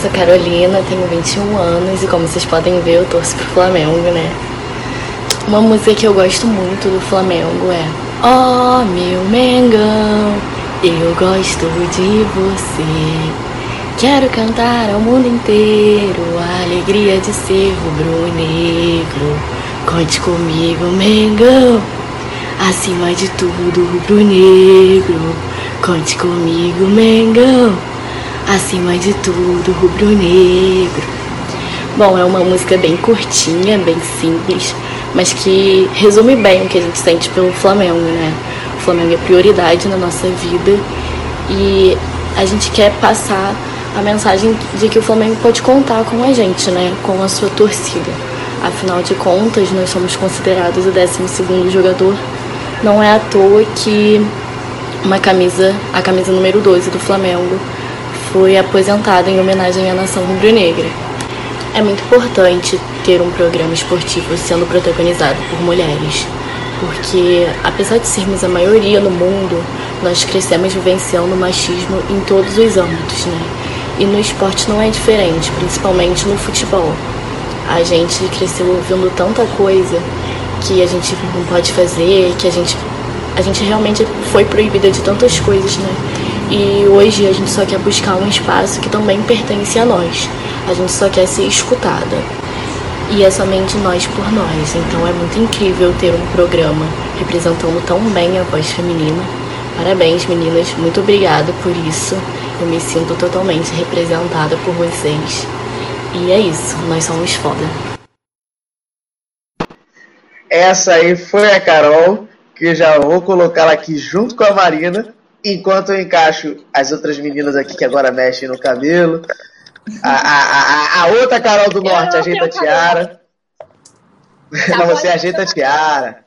Sou Carolina, tenho 21 anos e como vocês podem ver, eu torço pro Flamengo, né? Uma música que eu gosto muito do Flamengo é Oh, meu Mengão, eu gosto de você. Quero cantar ao mundo inteiro a alegria de ser rubro-negro. Conte comigo, Mengão, acima de tudo, rubro-negro. Conte comigo, Mengão, acima de tudo, rubro-negro. Bom, é uma música bem curtinha, bem simples, mas que resume bem o que a gente sente pelo Flamengo, né? O Flamengo é prioridade na nossa vida e a gente quer passar a mensagem de que o Flamengo pode contar com a gente, né? Com a sua torcida. Afinal de contas, nós somos considerados o 12 jogador. Não é à toa que uma camisa, a camisa número 12 do Flamengo, foi aposentada em homenagem à nação rubro-negra. É muito importante ter um programa esportivo sendo protagonizado por mulheres, porque apesar de sermos a maioria no mundo, nós crescemos vivenciando o machismo em todos os âmbitos, né? E no esporte não é diferente, principalmente no futebol. A gente cresceu ouvindo tanta coisa que a gente não pode fazer, que a gente a gente realmente foi proibida de tantas coisas, né? E hoje a gente só quer buscar um espaço que também pertence a nós. A gente só quer ser escutada. E é somente nós por nós. Então é muito incrível ter um programa representando tão bem a voz feminina. Parabéns, meninas. Muito obrigada por isso. Eu me sinto totalmente representada por vocês. E é isso. Nós somos foda. Essa aí foi a Carol, que já vou colocá-la aqui junto com a Marina, enquanto eu encaixo as outras meninas aqui que agora mexem no cabelo. A, a, a, a outra Carol do Norte ajeita a tiara. Não, você ajeita a tiara.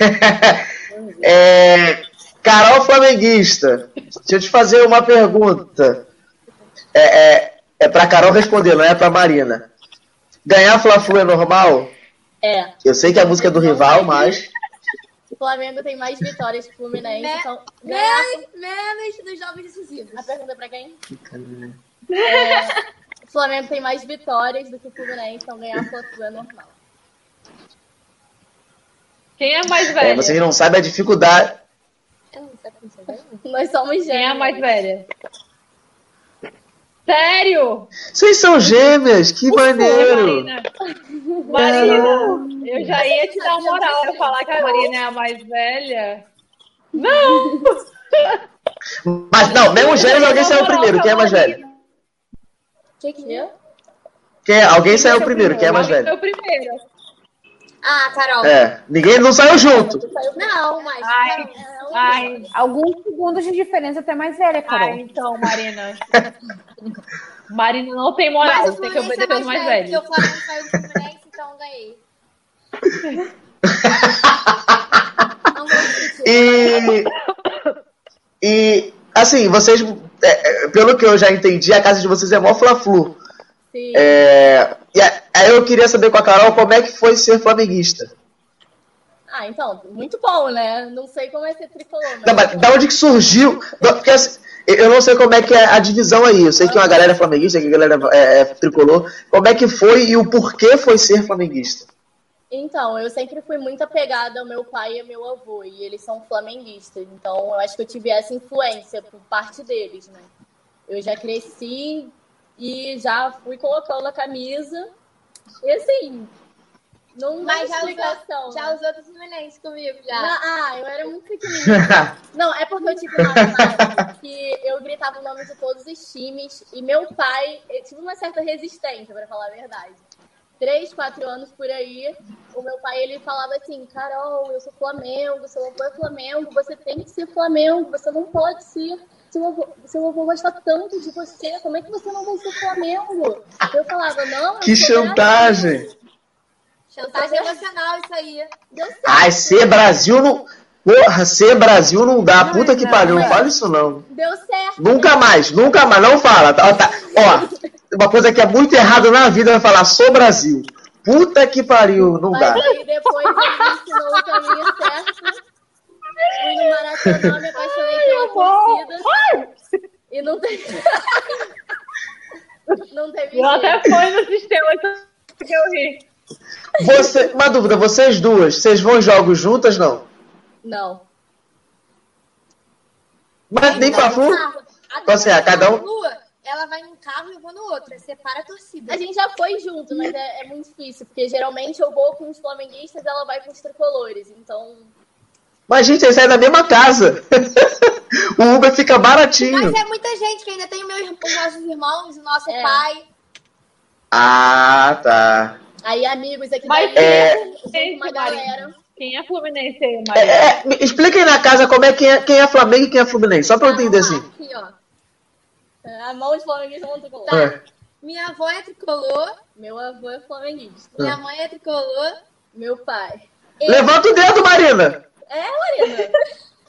é, Carol Flamenguista, deixa eu te fazer uma pergunta. É, é, é para Carol responder, não é para Marina. Ganhar Fla-Flu é normal? É. Eu sei que a música é do rival, mas... O Flamengo tem mais vitórias que o Fluminense. Me então, menos, menos nos jogos decisivos. A pergunta é pra quem? É, o Flamengo tem mais vitórias do que o Fluminense, então ganhar Fla-Flu é normal. Quem é mais É, velha? vocês não sabem a dificuldade. Eu não sei como você vai. Nós somos gêmeos. Quem é a mais velha? Sério? Vocês são gêmeas, que maneiro! Marina. Marina, eu já ia te dar moral pra falar que a Marina é a mais velha. Não! Mas não, mesmo gêmeos, alguém saiu primeiro. Quem é mais velho? Que que é? Quem é? Alguém saiu primeiro. Quem é mais Foi velho? o primeiro. Ah, Carol. É, ninguém não saiu junto. Não, mas. Ai, não, ai, Alguns segundos de diferença até mais velha, Carol. ai, então, Marina. Marina não tem moral, tem que é obedecer os mais mais velho, velhos. porque o Flamengo saiu do Fluminense, então ganhei. Não vou discutir. E, e assim, vocês, é, é, pelo que eu já entendi, a casa de vocês é mó fla-flu. Sim. É, e aí eu queria saber com a Carol como é que foi ser flamenguista. Ah, então, muito bom, né? Não sei como é ser tricolor, Não, mas... mas da onde que surgiu? Porque assim, eu não sei como é que é a divisão aí. Eu sei que uma galera é flamenguista, que a galera é, é tricolor. Como é que foi e o porquê foi ser flamenguista? Então, eu sempre fui muito apegada ao meu pai e ao meu avô, e eles são flamenguistas, então eu acho que eu tive essa influência por parte deles, né? Eu já cresci e já fui colocando a camisa, e assim, não Mas já usou, explicação. já usou do Fluminense comigo, já. Não, ah, eu era muito pequenininha. Não, é porque eu tive uma fase que eu gritava o nome de todos os times e meu pai, eu tive uma certa resistência, pra falar a verdade. Três, quatro anos por aí, o meu pai ele falava assim: Carol, eu sou Flamengo, seu avô é Flamengo, você tem que ser Flamengo, você não pode ser. Seu avô, seu avô gosta tanto de você, como é que você não vai ser Flamengo? Eu falava: Não, eu Que chantagem! Brasil." Chantagem emocional, isso aí. Deu certo. Ai, ser Brasil não. Porra, ser Brasil não dá. Puta que pariu, não fala isso não. Deu certo. Nunca mais, nunca mais, não fala. Tá, tá. Ó, uma coisa que é muito errada na vida é falar sou Brasil. Puta que pariu, não Mas dá. aí depois ele ensinou o caminho certo. Fui no Maracanã, me apaixonei pela torcida. E não tem. Não teve Eu até foi no sistema que eu ri. Você, uma dúvida, vocês duas, vocês vão em jogos juntas, não? Não. Mas nem pra Flu? Até Assim, a cada um- ela vai num carro e eu vou no outro. Aí Separa a torcida. A gente já foi junto, mas é, é muito difícil, porque geralmente eu vou com os flamenguistas ela vai com os tricolores. Então, Mas, gente, eles saem da mesma casa. o Uber fica baratinho. Mas é muita gente que ainda tem o meu, irmão- os nossos irmãos, o nosso É. pai. Ah, tá. Aí amigos aqui Mas da é- uma galera. Quem é Fluminense aí, É, Maria? é, explica aí na casa como é quem, é quem é Flamengo e quem é Fluminense, só pra eu entender assim. Aqui, ó. A mão de flamenguista não tricolor. Tá. É. Minha avó é tricolor, Meu avô é flamenguista. minha mãe é tricolor. Meu pai. Levanta o dedo, Marina! É, Marina.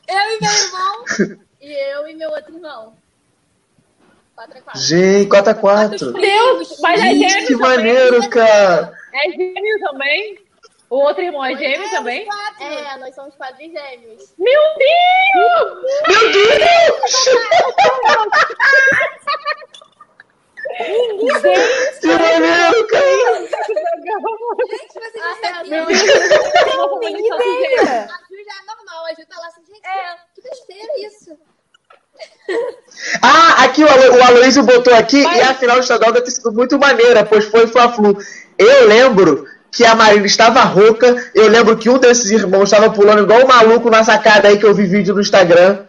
Eu e meu irmão. e eu e meu outro irmão. 4 a 4. Gente, 4x4. Deus, mas é Gente, que maneiro, cara. É gêmeo também? O outro irmão é gêmeo também? Quatro. É, nós somos quadros gêmeos. Meu Deus! Meu Deus! Que maneiro, cara! Gente, não Ah, sabiam. meu Nem ideia. A Ju já é normal, a Ju tá lá assim, gente, que besteira isso. Ah, aqui o, Alo, o Aloysio botou aqui e a final do estadual deve ter sido muito maneira, pois foi Fla-Flu. Eu lembro que a Marina estava rouca, eu lembro que um desses irmãos estava pulando igual um maluco na sacada aí que eu vi vídeo no Instagram.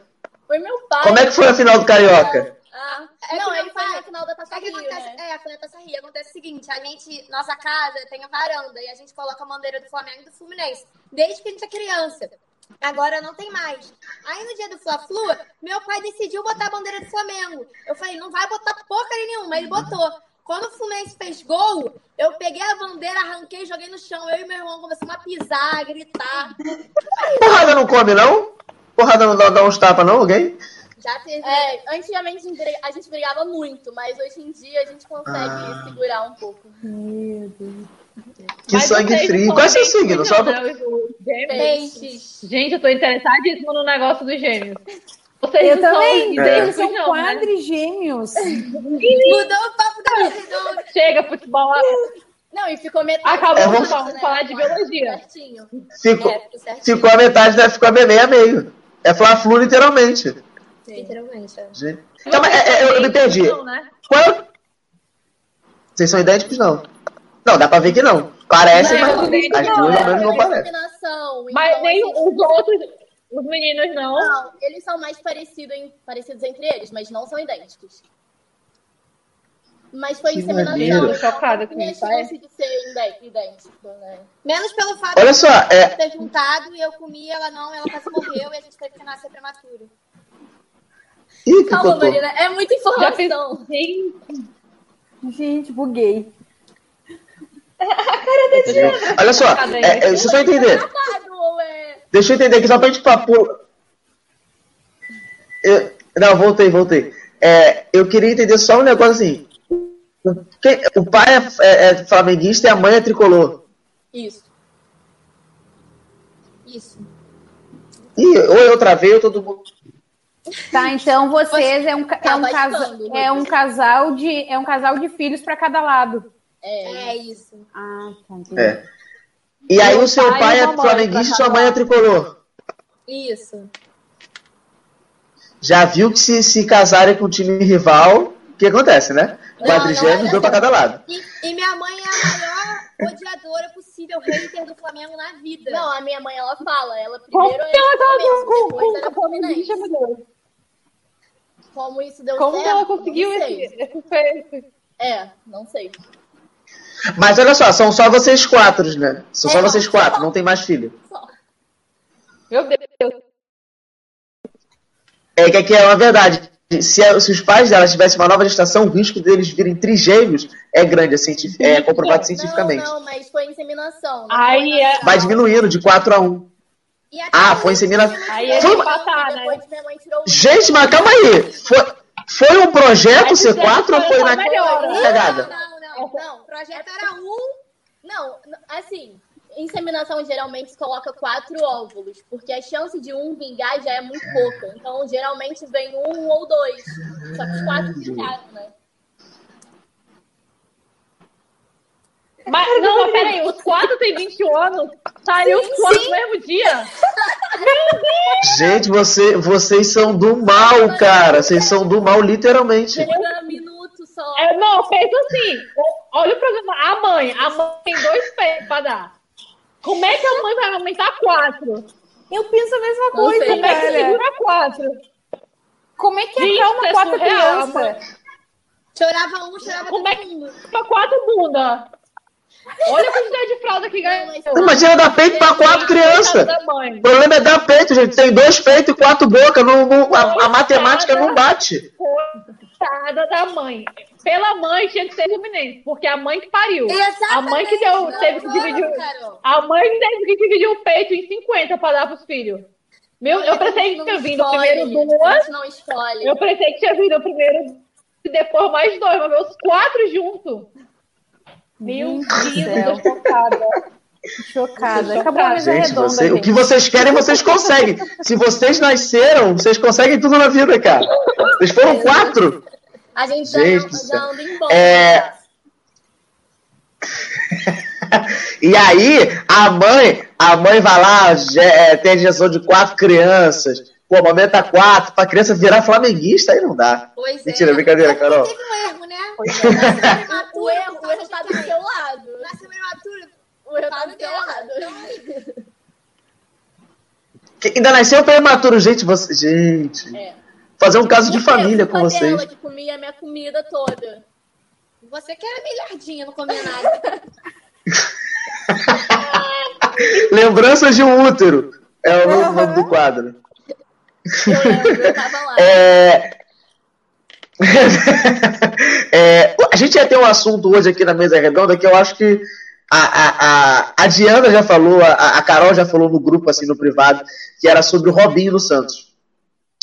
Foi meu pai. Como é que foi a final do Carioca? Ah, É não, ele foi na final da Taça o que Rio, acontece? né? É, foi na Taça Rio. Acontece o seguinte, a gente, nossa casa tem a varanda e a gente coloca a bandeira do Flamengo e do Fluminense. Desde que a gente é criança. Agora não tem mais. Aí no dia do Fla-Flu, meu pai decidiu botar a bandeira do Flamengo. Eu falei, não vai botar porcaria nenhuma. Ele botou. Quando o Fluminense fez gol, eu peguei a bandeira, arranquei e joguei no chão. Eu e meu irmão começamos a pisar, a gritar. Porrada não come, não? Porrada não dá, dá uns tapas, não? Alguém? Já teve. É, antigamente a gente brigava muito, mas hoje em dia a gente consegue Ah. segurar um pouco. Que Mas sangue frio. Qual é seu são signo? Só né, gêmeos? Gente, eu tô interessadíssima no negócio dos gêmeos. Vocês Eu não são também. idênticos, Eles são não, né? quadrigêmeos. Mudou o papo da corredora. Chega, futebol. Não, e ficou metade. Acabou, É, vamos- vamos falar de biologia. Certinho. Ficou, É, ficou certinho. ficou a metade, né? Ficou a meia a meio. É Fla-Flu, literalmente. Literalmente. é. Gente. Então, é, é, eu, eu me perdi. Não, né? Qual é Vocês são idênticos, não? Não, dá pra ver que não. Parecem, Não, mas idênticos as não, duas é, ao menos não é parecem. combinação. Mas então, nem assim, os outros, os meninos não. Não, eles são mais parecidos, em- parecidos entre eles, mas não são idênticos. Mas foi Que inseminação. então Chocada com isso, é? chance de ser idêntico, né? Menos pelo fato Olha só, de é- ter juntado e eu comi, ela não, ela quase morreu e a gente teve que nascer prematuro. Ih, Calma. Marina, é muita Já fiz. Informação. Gente, Gente, buguei. Olha só, Cadê? é, é, deixa eu só entender. É... Deixa eu entender aqui, só pra gente papo. Eu, não, voltei, voltei. É, eu queria entender só um negócio assim. O, pai é, é- é flamenguista e a mãe é tricolor. Isso. Isso. Ih, ou eu travei ou todo mundo. Tá, então vocês é um, é um, Tá casa, bastando, é um casal de é um casal de filhos para cada lado. É, É isso. Ah, tá. entendi. É. E aí Meu o seu pai pai é flamenguista e sua mãe é tricolor. Isso. Já viu que se, se casarem com o time rival, o que acontece, né? Quadrigêmeos, dois pra cada lado. E, e minha mãe é a maior odiadora possível, hater do Flamengo na vida. Não, a minha mãe, ela fala. Ela como primeiro que ela é Flamengo, com, depois com, era Fluminense. Como isso deu Como certo? que ela conseguiu esse, esse feito? É, não sei. Mas olha só, são só vocês quatro, né? São só É, vocês não. quatro, não tem mais filho. Meu Deus. É que aqui é uma verdade. Se, a- se os pais delas tivessem uma nova gestação, o risco deles virem trigêmeos é grande, é, cienti- é comprovado cientificamente. Não, não, mas foi inseminação. Aí é-. Vai diminuindo de 4 a 1. E até Ah, foi inseminação. Aí é Foi- de passar, né? Gente, mas calma aí. Foi, foi um projeto Mas ser isso 4 ou foi na melhor, né? cagada? Não, não, não. O projeto era um. Não, assim, inseminação geralmente se coloca quatro óvulos, porque a chance de um vingar já é muito pouca. Então, geralmente vem um ou dois. Só que os quatro vingaram, né? Mas, não, mas peraí, os quatro têm 21 anos, saiu os quatro no mesmo dia. Gente, você, vocês são do mal, cara. Vocês são do mal, literalmente. Minuto só. É, não, pensa assim, olha o programa, a mãe, a mãe tem dois pés pra dar. Como é que a mãe vai aumentar quatro? Eu penso a mesma Não coisa, sei, Como é que segura quatro? Como é que Gente, acalma é quatro crianças? Chorava um, chorava Como é todo mundo. Pra quatro bunda. Olha a quantidade de fralda que ganhou. Imagina dar peito pra quatro crianças. O problema é dar peito, gente. Tem dois peitos e quatro bocas. Não, não- a, a matemática não bate. Coitada da mãe. Pela mãe tinha que ser Fluminense, porque a mãe que pariu. Exatamente. A mãe que deu, Não, teve que não, dividir. Carol. A mãe teve que dividir o peito em 50 pra dar pros filhos. Meu, eu pensei que Não tinha vindo escolhe, primeiro duas. não escolhe. Eu pensei que tinha vindo o primeiro e depois mais dois, mas os quatro juntos. Meu Deus, tô chocada. Chocada. Acabou a mesa Gente, redonda, você- o gente. que vocês querem, vocês conseguem. Se vocês nasceram, vocês conseguem tudo na vida, cara. Vocês foram quatro. A gente, Gente já, já anda em bomba. É. E aí, a mãe, a mãe vai lá, é, tem a injeção de quatro crianças. Pô, aumenta quatro, pra criança virar flamenguista, aí não dá. Pois Mentira, é. brincadeira, Carol. Teve um erro, né? O, o erro, o erro tá do seu lado. Nasceu imaturo. O erro tá do seu lado. Que ainda nasceu prematuro, gente. Você, gente. É. Fazer um caso de família com vocês. dela que comia a minha comida toda. Você que era milhardinha, não comia nada. Lembranças de um útero. É o novo nome do quadro. Eu lembro, eu tava lá. É... É, a gente ia ter um assunto hoje aqui na mesa redonda que eu acho que a, a, a, a Diana já falou, a, a Carol já falou no grupo, assim, no privado, que era sobre o Robinho no Santos.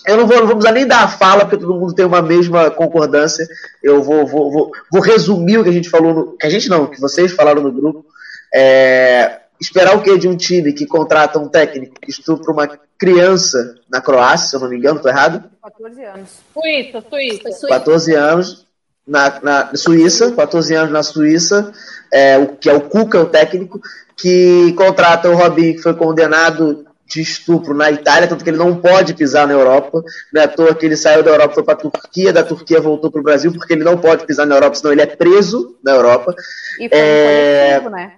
Eu não vou, não vou precisar nem dar a fala, porque todo mundo tem uma mesma concordância. Eu vou, vou, vou, vou resumir o que a gente falou, no, que a gente não, que vocês falaram no grupo. É, esperar o que de um time que contrata um técnico que estupra uma criança na Croácia, se eu não me engano, tô errado? 14 anos. Suíça, Suíça. Suíça. 14 anos na, na Suíça, 14 anos na Suíça, é, o, que é o Cuca, o técnico, que contrata o Robinho, que foi condenado de estupro na Itália, tanto que ele não pode pisar na Europa. Não é à toa que ele saiu da Europa, foi para a Turquia, da Turquia voltou para o Brasil, porque ele não pode pisar na Europa, senão ele é preso na Europa. E foi É, um coletivo, né?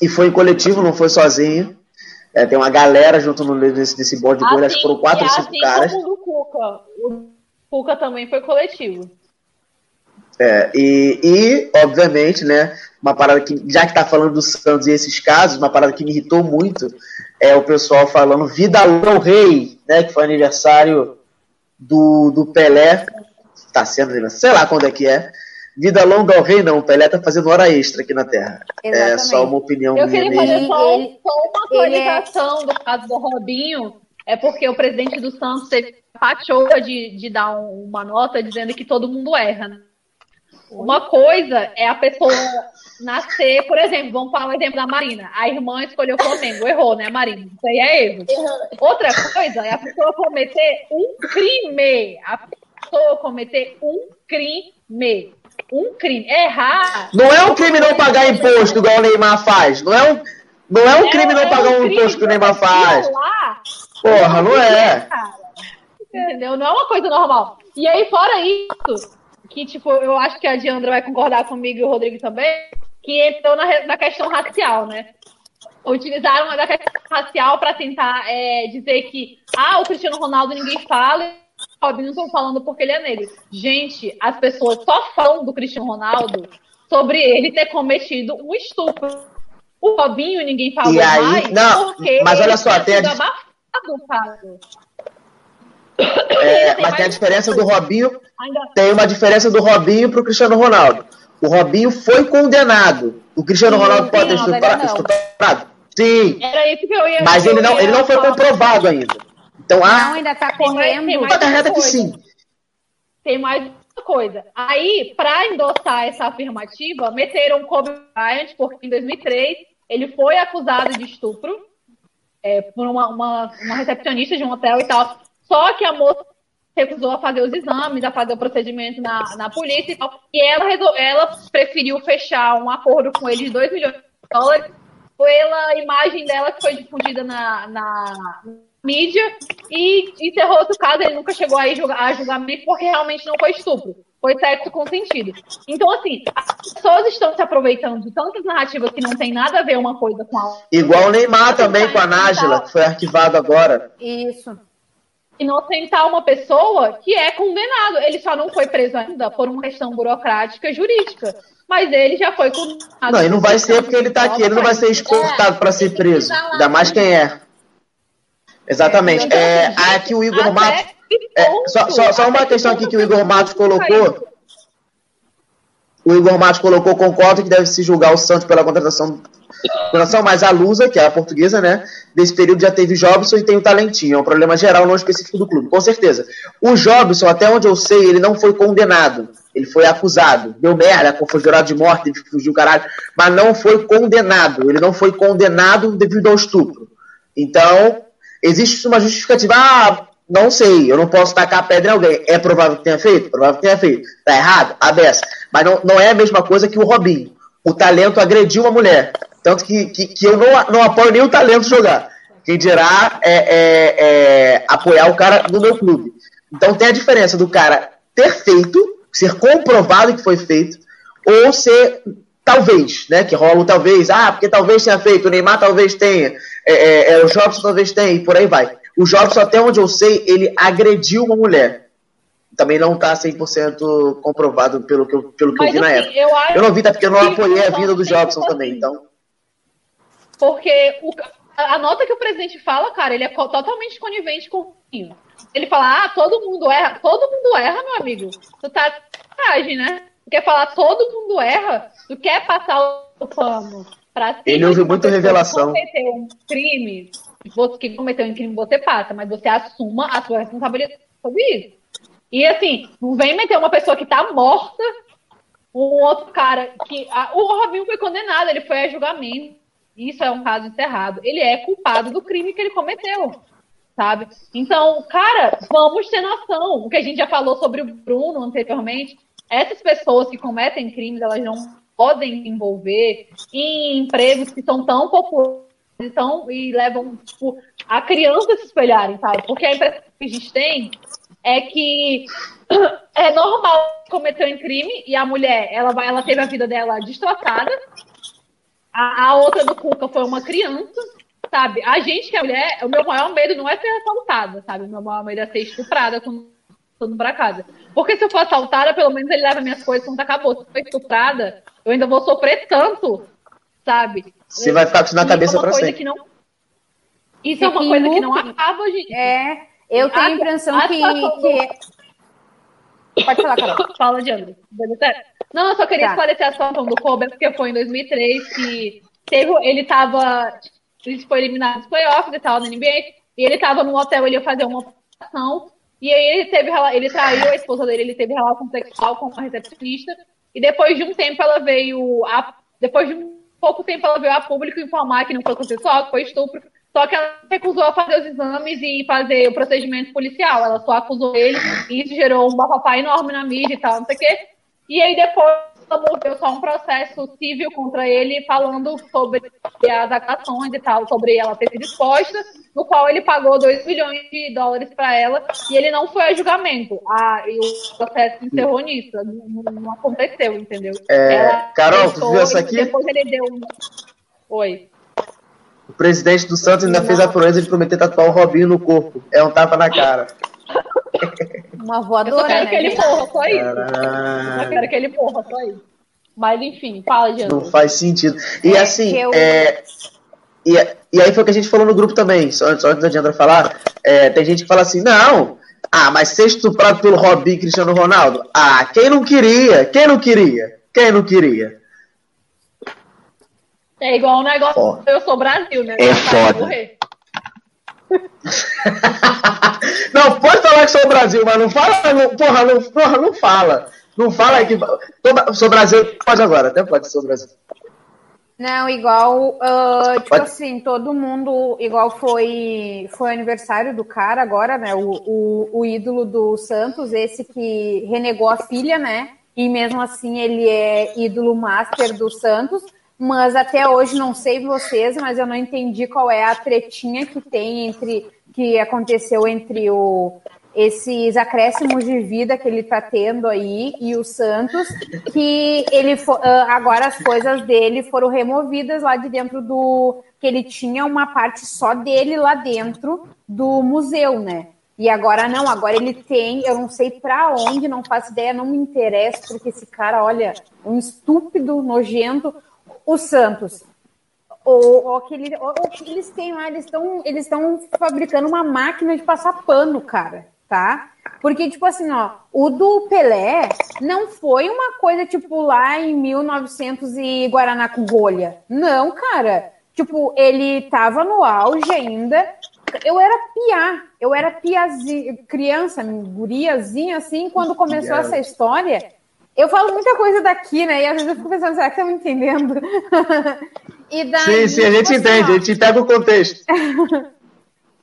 E foi em coletivo, não foi sozinho. É, tem uma galera junto no, nesse, nesse bonde com ele, acho que foram quatro ou cinco assim caras. como o Cuca. O Cuca também foi coletivo. É, e, e, obviamente, né, uma parada que, já que tá falando do Santos e esses casos, uma parada que me irritou muito é o pessoal falando Vida Longa ao Rei, né, que foi aniversário do, do Pelé, tá sendo, aniversário, sei lá quando é que é. Vida Longa ao Rei, não, o Pelé tá fazendo hora extra aqui na Terra. É Exatamente. só uma opinião Eu minha queria mesmo. fazer só, Ele- só uma é- atualização do caso do Robinho. É porque o presidente do Santos teve a pachoa de, de dar um- uma nota dizendo que todo mundo erra. né? Uma coisa é a pessoa nascer, por exemplo, vamos falar o exemplo da Marina. A irmã escolheu o Flamengo, errou, né, Marina? Isso aí é erro. Outra coisa é a pessoa cometer um crime. A pessoa cometer um crime. Um crime. Errar. Não é um crime não pagar imposto, igual o Neymar faz. Não é um, não é um crime não pagar um crime, imposto que o Neymar faz. Porra, não é. Entendeu? Não é uma coisa normal. E aí, fora isso, que, tipo, eu acho que a Diandra vai concordar comigo e o Rodrigo também, que entrou na, na questão racial, né? Utilizaram a questão racial para tentar é, dizer que, ah, o Cristiano Ronaldo ninguém fala, o Robinho não estão falando porque ele é negro. Gente, as pessoas só falam do Cristiano Ronaldo sobre ele ter cometido um estupro. O Robinho ninguém falou E aí- mais não, porque mas olha só, tem a abafado o. É, mas tem a diferença do Robinho Ainda tem uma diferença do Robinho pro Cristiano Ronaldo. O Robinho foi condenado. O Cristiano Sim, Ronaldo pode ter não, estupra- não. estuprado? Sim. era isso que eu ia Mas ele não, ele não foi comprovado ainda. Então, Não, ah, ainda Tem mais- tem correndo. tá carregada que sim. Tem mais uma coisa. Aí, para endossar essa afirmativa, meteram Kobe Bryant, porque em 2003 ele foi acusado de estupro é, por uma, uma, uma recepcionista de um hotel e tal. Só que a moça recusou a fazer os exames, a fazer o procedimento na, na polícia e tal. E ela, resol- ela preferiu fechar um acordo com ele de 2 milhões de dólares pela imagem dela que foi difundida na, na mídia e encerrou outro caso. Ele nunca chegou aí julgar, a julgamento porque realmente não foi estupro. Foi sexo consentido. Então, assim, as pessoas estão se aproveitando de tantas narrativas que não tem nada a ver uma coisa com a outra. Igual o Neymar também com a Nájila, que foi arquivado agora. Isso. Inocentar uma pessoa que é condenado. Ele só não foi preso ainda por uma questão burocrática jurídica. Mas ele já foi condenado. Não, e não vai ser porque ele tá aqui, ele não vai ser exportado para ser preso. Ainda mais quem é. Exatamente. É, aqui o Igor Matos. é, só, só, só uma questão aqui que o Igor Matos colocou. O Igor Matos colocou, concordo que deve se julgar o Santos pela contratação, contratação, mas a Lusa, que é a portuguesa, né? Desse período já teve Jobson e tem o Talentinho. É um problema geral, não específico do clube, com certeza. O Jobson, até onde eu sei, ele não foi condenado. Ele foi acusado. Deu merda, foi jurado de morte, teve fugir o caralho. Mas não foi condenado. Ele não foi condenado devido ao estupro. Então, existe uma justificativa. Ah, não sei, eu não posso tacar pedra em alguém. É provável que tenha feito? Provável que tenha feito. Tá errado? A beça. Mas não, não é a mesma coisa que o Robinho. O talento agrediu uma mulher. Tanto que, que, que eu não, não apoio nem o talento jogar. Quem dirá é, é, é apoiar o cara no meu clube. Então tem a diferença do cara ter feito, ser comprovado que foi feito, ou ser talvez, né? Que rola o talvez, ah, porque talvez tenha feito, o Neymar talvez tenha, é, é, é, o Jobson talvez tenha, e por aí vai. O Jobson, até onde eu sei, ele agrediu uma mulher. Também não tá 100% comprovado pelo que eu, pelo que eu vi na assim, época. eu Eu não vi, tá porque eu não apoiei a não vinda do Jobson também, então. Porque o, a nota que o presidente fala, cara, ele é totalmente conivente com o Rio. Ele fala, ah, todo mundo erra. Todo mundo erra, meu amigo. Tu tá de sacanagem, né? Tu quer falar todo mundo erra? Tu quer passar o pano pra cima Ele ouve pessoa revelação. Que cometeu um crime, você que cometeu um crime, você passa, mas você assuma a sua responsabilidade sobre isso. E assim, não vem meter uma pessoa que tá morta, um outro cara que. a- o Robinho foi condenado, ele foi a julgamento. Isso é um caso encerrado. Ele é culpado do crime que ele cometeu. Sabe? Então, cara, vamos ter noção. O que a gente já falou sobre o Bruno anteriormente. Essas pessoas que cometem crimes, elas não podem se envolver em empregos que são tão populares e, tão, e levam tipo, a criança se espelharem, sabe? Porque a impressão que a gente tem é que é normal cometer um crime e a mulher, ela vai, ela teve a vida dela destroçada. A, a outra do Cuca foi uma criança, sabe? A gente que é mulher, o meu maior medo não é ser assaltada, sabe? O meu maior medo é ser estuprada quando tudo pra casa. Porque se eu for assaltada, pelo menos ele leva minhas coisas quando acabou. Se eu for estuprada, eu ainda vou sofrer tanto, sabe? Você vai ficar com isso na cabeça é pra sempre. que não. Isso é uma coisa que não acaba, gente. É, eu tenho a A- impressão a que, situação que- Pode falar, Carol. Fala, Diandro. Não, eu só queria Tá. esclarecer a situação do Kobe, porque foi em 2003 que teve, ele tava, ele foi eliminado dos playoffs e tal, na NBA, e ele tava num hotel, ele ia fazer uma ação, e aí ele teve, ele traiu a esposa dele, ele teve relação sexual com uma recepcionista, e depois de um tempo ela veio, a, depois de um pouco tempo ela veio a público informar que não foi consensual, que foi estupro, só que ela recusou a fazer os exames e fazer o procedimento policial. Ela só acusou ele e isso gerou um bafafá enorme na mídia e tal, não sei o quê. E aí depois ela moveu só um processo civil contra ele, falando sobre as acusações e tal, sobre ela ter sido exposta, no qual ele pagou 2 milhões de dólares para ela e ele não foi a julgamento. Ah, e o processo encerrou nisso. Não, não aconteceu, entendeu? É, Ela Carol, tu viu essa aqui? Depois ele deu um. Oi. O presidente do Santos ainda fez a proeza de prometer tatuar o Robinho no corpo. É um tapa na cara. Uma Eu só voadora, quero né? que ele morra, só isso. Eu Caralho. quero que ele morra, só isso. Mas enfim, fala, Diana. Não faz sentido. E É, assim, eu- é, e, e aí foi o que a gente falou no grupo também, só antes, antes da Diandra falar, é, tem gente que fala assim, não, ah, mas ser estuprado pelo Robinho e Cristiano Ronaldo? Ah, quem não queria? Quem não queria? Quem não queria? É igual o negócio. Eu Sou Brasil, né? É foda. não, pode falar que sou Brasil, mas não fala, não, porra, não, porra, não fala. Não fala que. Tô- Sou Brasil, pode agora, até pode ser Brasil. Não, igual, ah, tipo Pode- assim, todo mundo, igual foi foi aniversário do cara agora, né? O, o, o ídolo do Santos, esse que renegou a filha, né? E mesmo assim ele é ídolo master do Santos. Mas até hoje não sei vocês, mas eu não entendi qual é a tretinha que tem entre que aconteceu entre o esses acréscimos de vida que ele tá tendo aí e o Santos, que ele ah, agora as coisas dele foram removidas lá de dentro do que ele tinha uma parte só dele lá dentro do museu, né? E agora não, agora ele tem, eu não sei pra onde, não faço ideia, não me interessa, porque esse cara, olha, um estúpido, nojento, o Santos. Ou, ou aquele, ou, ou que eles têm lá, eles estão eles estão fabricando uma máquina de passar pano, cara, tá? Porque, tipo assim, ó, o do Pelé não foi uma coisa, tipo, lá em 1900 e Guaraná com rolha. Não, cara. Tipo, ele tava no auge ainda. Eu era piá, eu era piazinha, criança, guriazinha, assim, quando começou essa história. Eu falo muita coisa daqui, né? E às vezes eu fico pensando, será que estão me entendendo? e daí, Sim, sim, a gente tipo assim, entende, ó, a gente pega o contexto.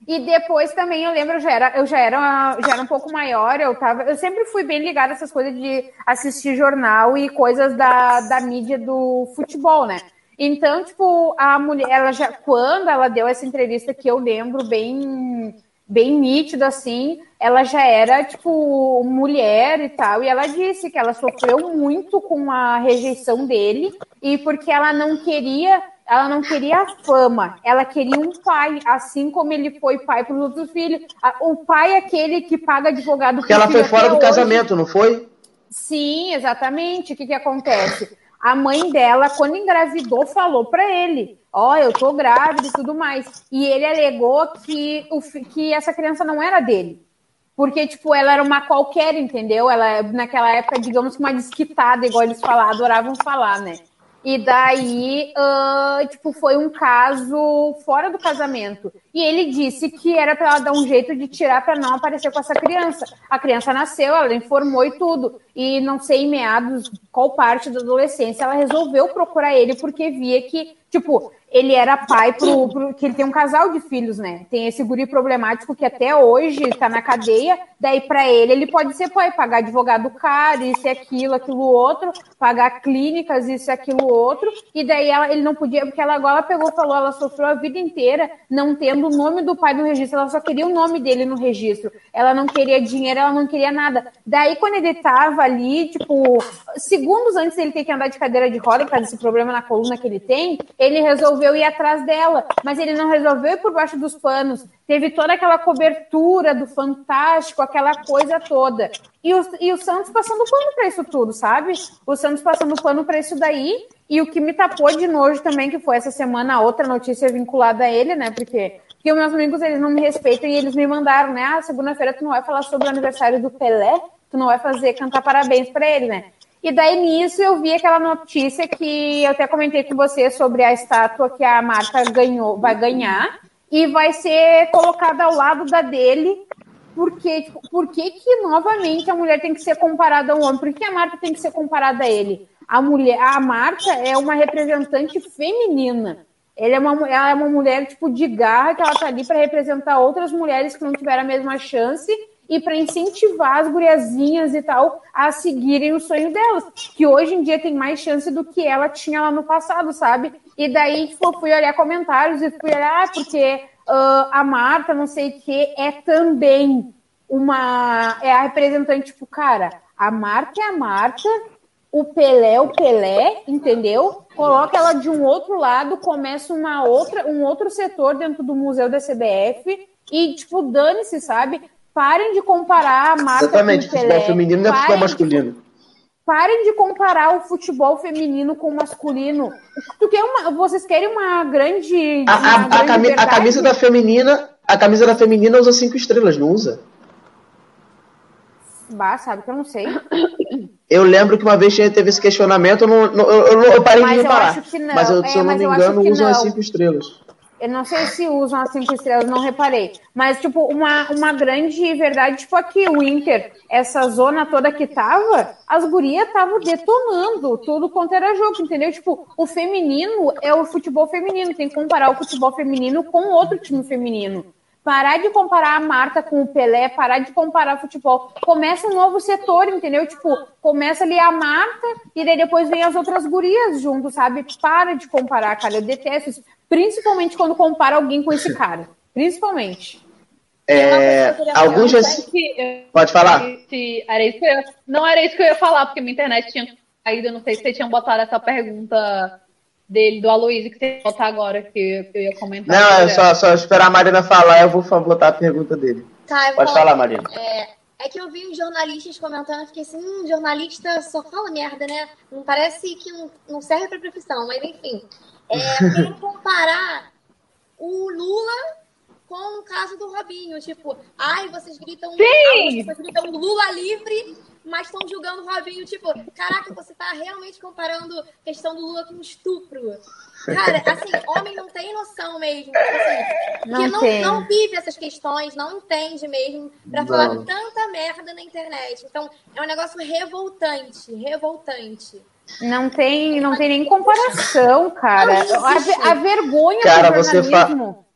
e depois também eu lembro, eu já era, eu já era, já era um pouco maior, eu tava, eu sempre fui bem ligada a essas coisas de assistir jornal e coisas da, da mídia do futebol, né? Então, tipo, a mulher, ela já, quando ela deu essa entrevista que eu lembro bem, bem nítido assim, ela já era, tipo, mulher e tal, e ela disse que ela sofreu muito com a rejeição dele e porque ela não queria ela não queria a fama, ela queria um pai, assim como ele foi pai para os outros filhos. O pai é aquele que paga advogado Porque ela foi fora do hoje. casamento, não foi? Sim, exatamente. O que, que acontece? A mãe dela, quando engravidou, falou para ele: Ó, eu tô grávida e tudo mais. E ele alegou que, o, que essa criança não era dele. Porque, tipo, ela era uma qualquer, entendeu? Ela, naquela época, digamos que uma desquitada, igual eles falavam, adoravam falar, né? E daí, ah, tipo, foi um caso fora do casamento. E ele disse que era para ela dar um jeito de tirar para não aparecer com essa criança. A criança nasceu, ela informou e tudo. E não sei em meados qual parte da adolescência ela resolveu procurar ele porque via que, tipo, ele era pai pro, pro- que ele tem um casal de filhos, né? Tem esse guri problemático que até hoje tá na cadeia. Daí para ele ele pode ser pai, pagar advogado caro, isso e aquilo, aquilo outro, pagar clínicas, isso e aquilo outro. E daí ela, ele não podia, porque ela agora pegou, falou, ela sofreu a vida inteira não tendo o nome do pai no registro, ela só queria o nome dele no registro. Ela não queria dinheiro, ela não queria nada. Daí quando ele tava ali, tipo, segundos antes dele ter que andar de cadeira de roda por causa desse problema na coluna que ele tem, ele resolveu ir atrás dela, mas ele não resolveu ir por baixo dos panos. Teve toda aquela cobertura do Fantástico, aquela coisa toda. E o, e o Santos passando pano para isso tudo, sabe? O Santos passando pano para isso daí. E o que me tapou de nojo também, que foi essa semana a outra notícia vinculada a ele, né? Porque, porque meus amigos, eles não me respeitam e eles me mandaram, né? Ah, segunda-feira tu não vai falar sobre o aniversário do Pelé, tu não vai fazer cantar parabéns para ele, né? E daí nisso eu vi aquela notícia que eu até comentei com você sobre a estátua que a Marta ganhou, vai ganhar e vai ser colocada ao lado da dele. Porque, tipo, por que, que novamente a mulher tem que ser comparada ao homem? Por que a Marta tem que ser comparada a ele? A mulher, a Marta é uma representante feminina. Ela é, uma, ela é uma mulher tipo de garra que ela tá ali para representar outras mulheres que não tiveram a mesma chance e para incentivar as guriazinhas e tal a seguirem o sonho delas, que hoje em dia tem mais chance do que ela tinha lá no passado, sabe? E daí tipo, fui olhar comentários e fui olhar ah, porque ah, a Marta, não sei o que, é também uma é a representante tipo, cara, a Marta é a Marta, o Pelé é o Pelé, entendeu? Coloca ela de um outro lado, começa uma outra, um outro setor dentro do museu da CBF e, tipo, dane-se, sabe? Parem de comparar a Marta Exatamente, com o Pelé. futebol feminino não é futebol de- masculino. Parem de comparar o futebol feminino com o masculino. Tu quer uma, vocês querem uma grande. A, uma a- a grande cami- a camisa da feminina, a camisa da feminina usa cinco estrelas, não usa? Bah, sabe que eu não sei. Eu lembro que uma vez teve esse questionamento, eu, não, não- eu, eu- eu parei Mas de eu reparar. acho que não. Mas eu, É, se eu não me engano, usam as cinco estrelas. Eu não sei se usam as cinco estrelas, não reparei. Mas, tipo, uma, uma grande verdade, tipo, aqui, o Inter, essa zona toda que tava, as gurias estavam detonando tudo quanto era jogo, entendeu? Tipo, o feminino é o futebol feminino, tem que comparar o futebol feminino com outro time feminino. Parar de comparar a Marta com o Pelé, parar de comparar futebol. Começa um novo setor, entendeu? Tipo, começa ali a Marta e daí depois vem as outras gurias junto, sabe? Para de comparar, cara. Eu detesto isso. Principalmente quando compara alguém com esse cara. Principalmente. É, alguns. Pode falar. Era isso que eu, não era isso que eu ia falar, porque minha internet tinha caído. Eu não sei se você tinha botado essa pergunta dele, do Aloysio, que você ia botar agora, que eu ia comentar. Não, é só, só esperar a Marina falar, eu vou botar a pergunta dele. Tá, Pode falar, Marina. É, é, que eu vi uns jornalistas comentando, fiquei assim, hum, jornalista só fala merda, né? Não parece que não, não serve pra profissão, mas enfim. É, quem comparar o Lula com o caso do Robinho. Tipo, ai, vocês gritam, ai, vocês gritam Lula livre, mas estão julgando o Robinho. Tipo, caraca, você tá realmente comparando a questão do Lula com estupro. Cara, assim, homem não tem noção mesmo. Assim, não, não, não, vive essas questões, não entende mesmo, pra não. falar tanta merda na internet. Então, é um negócio revoltante, revoltante. Não tem, não tem nem comparação, cara. A, a, vergonha cara, do jornalismo. Você fa...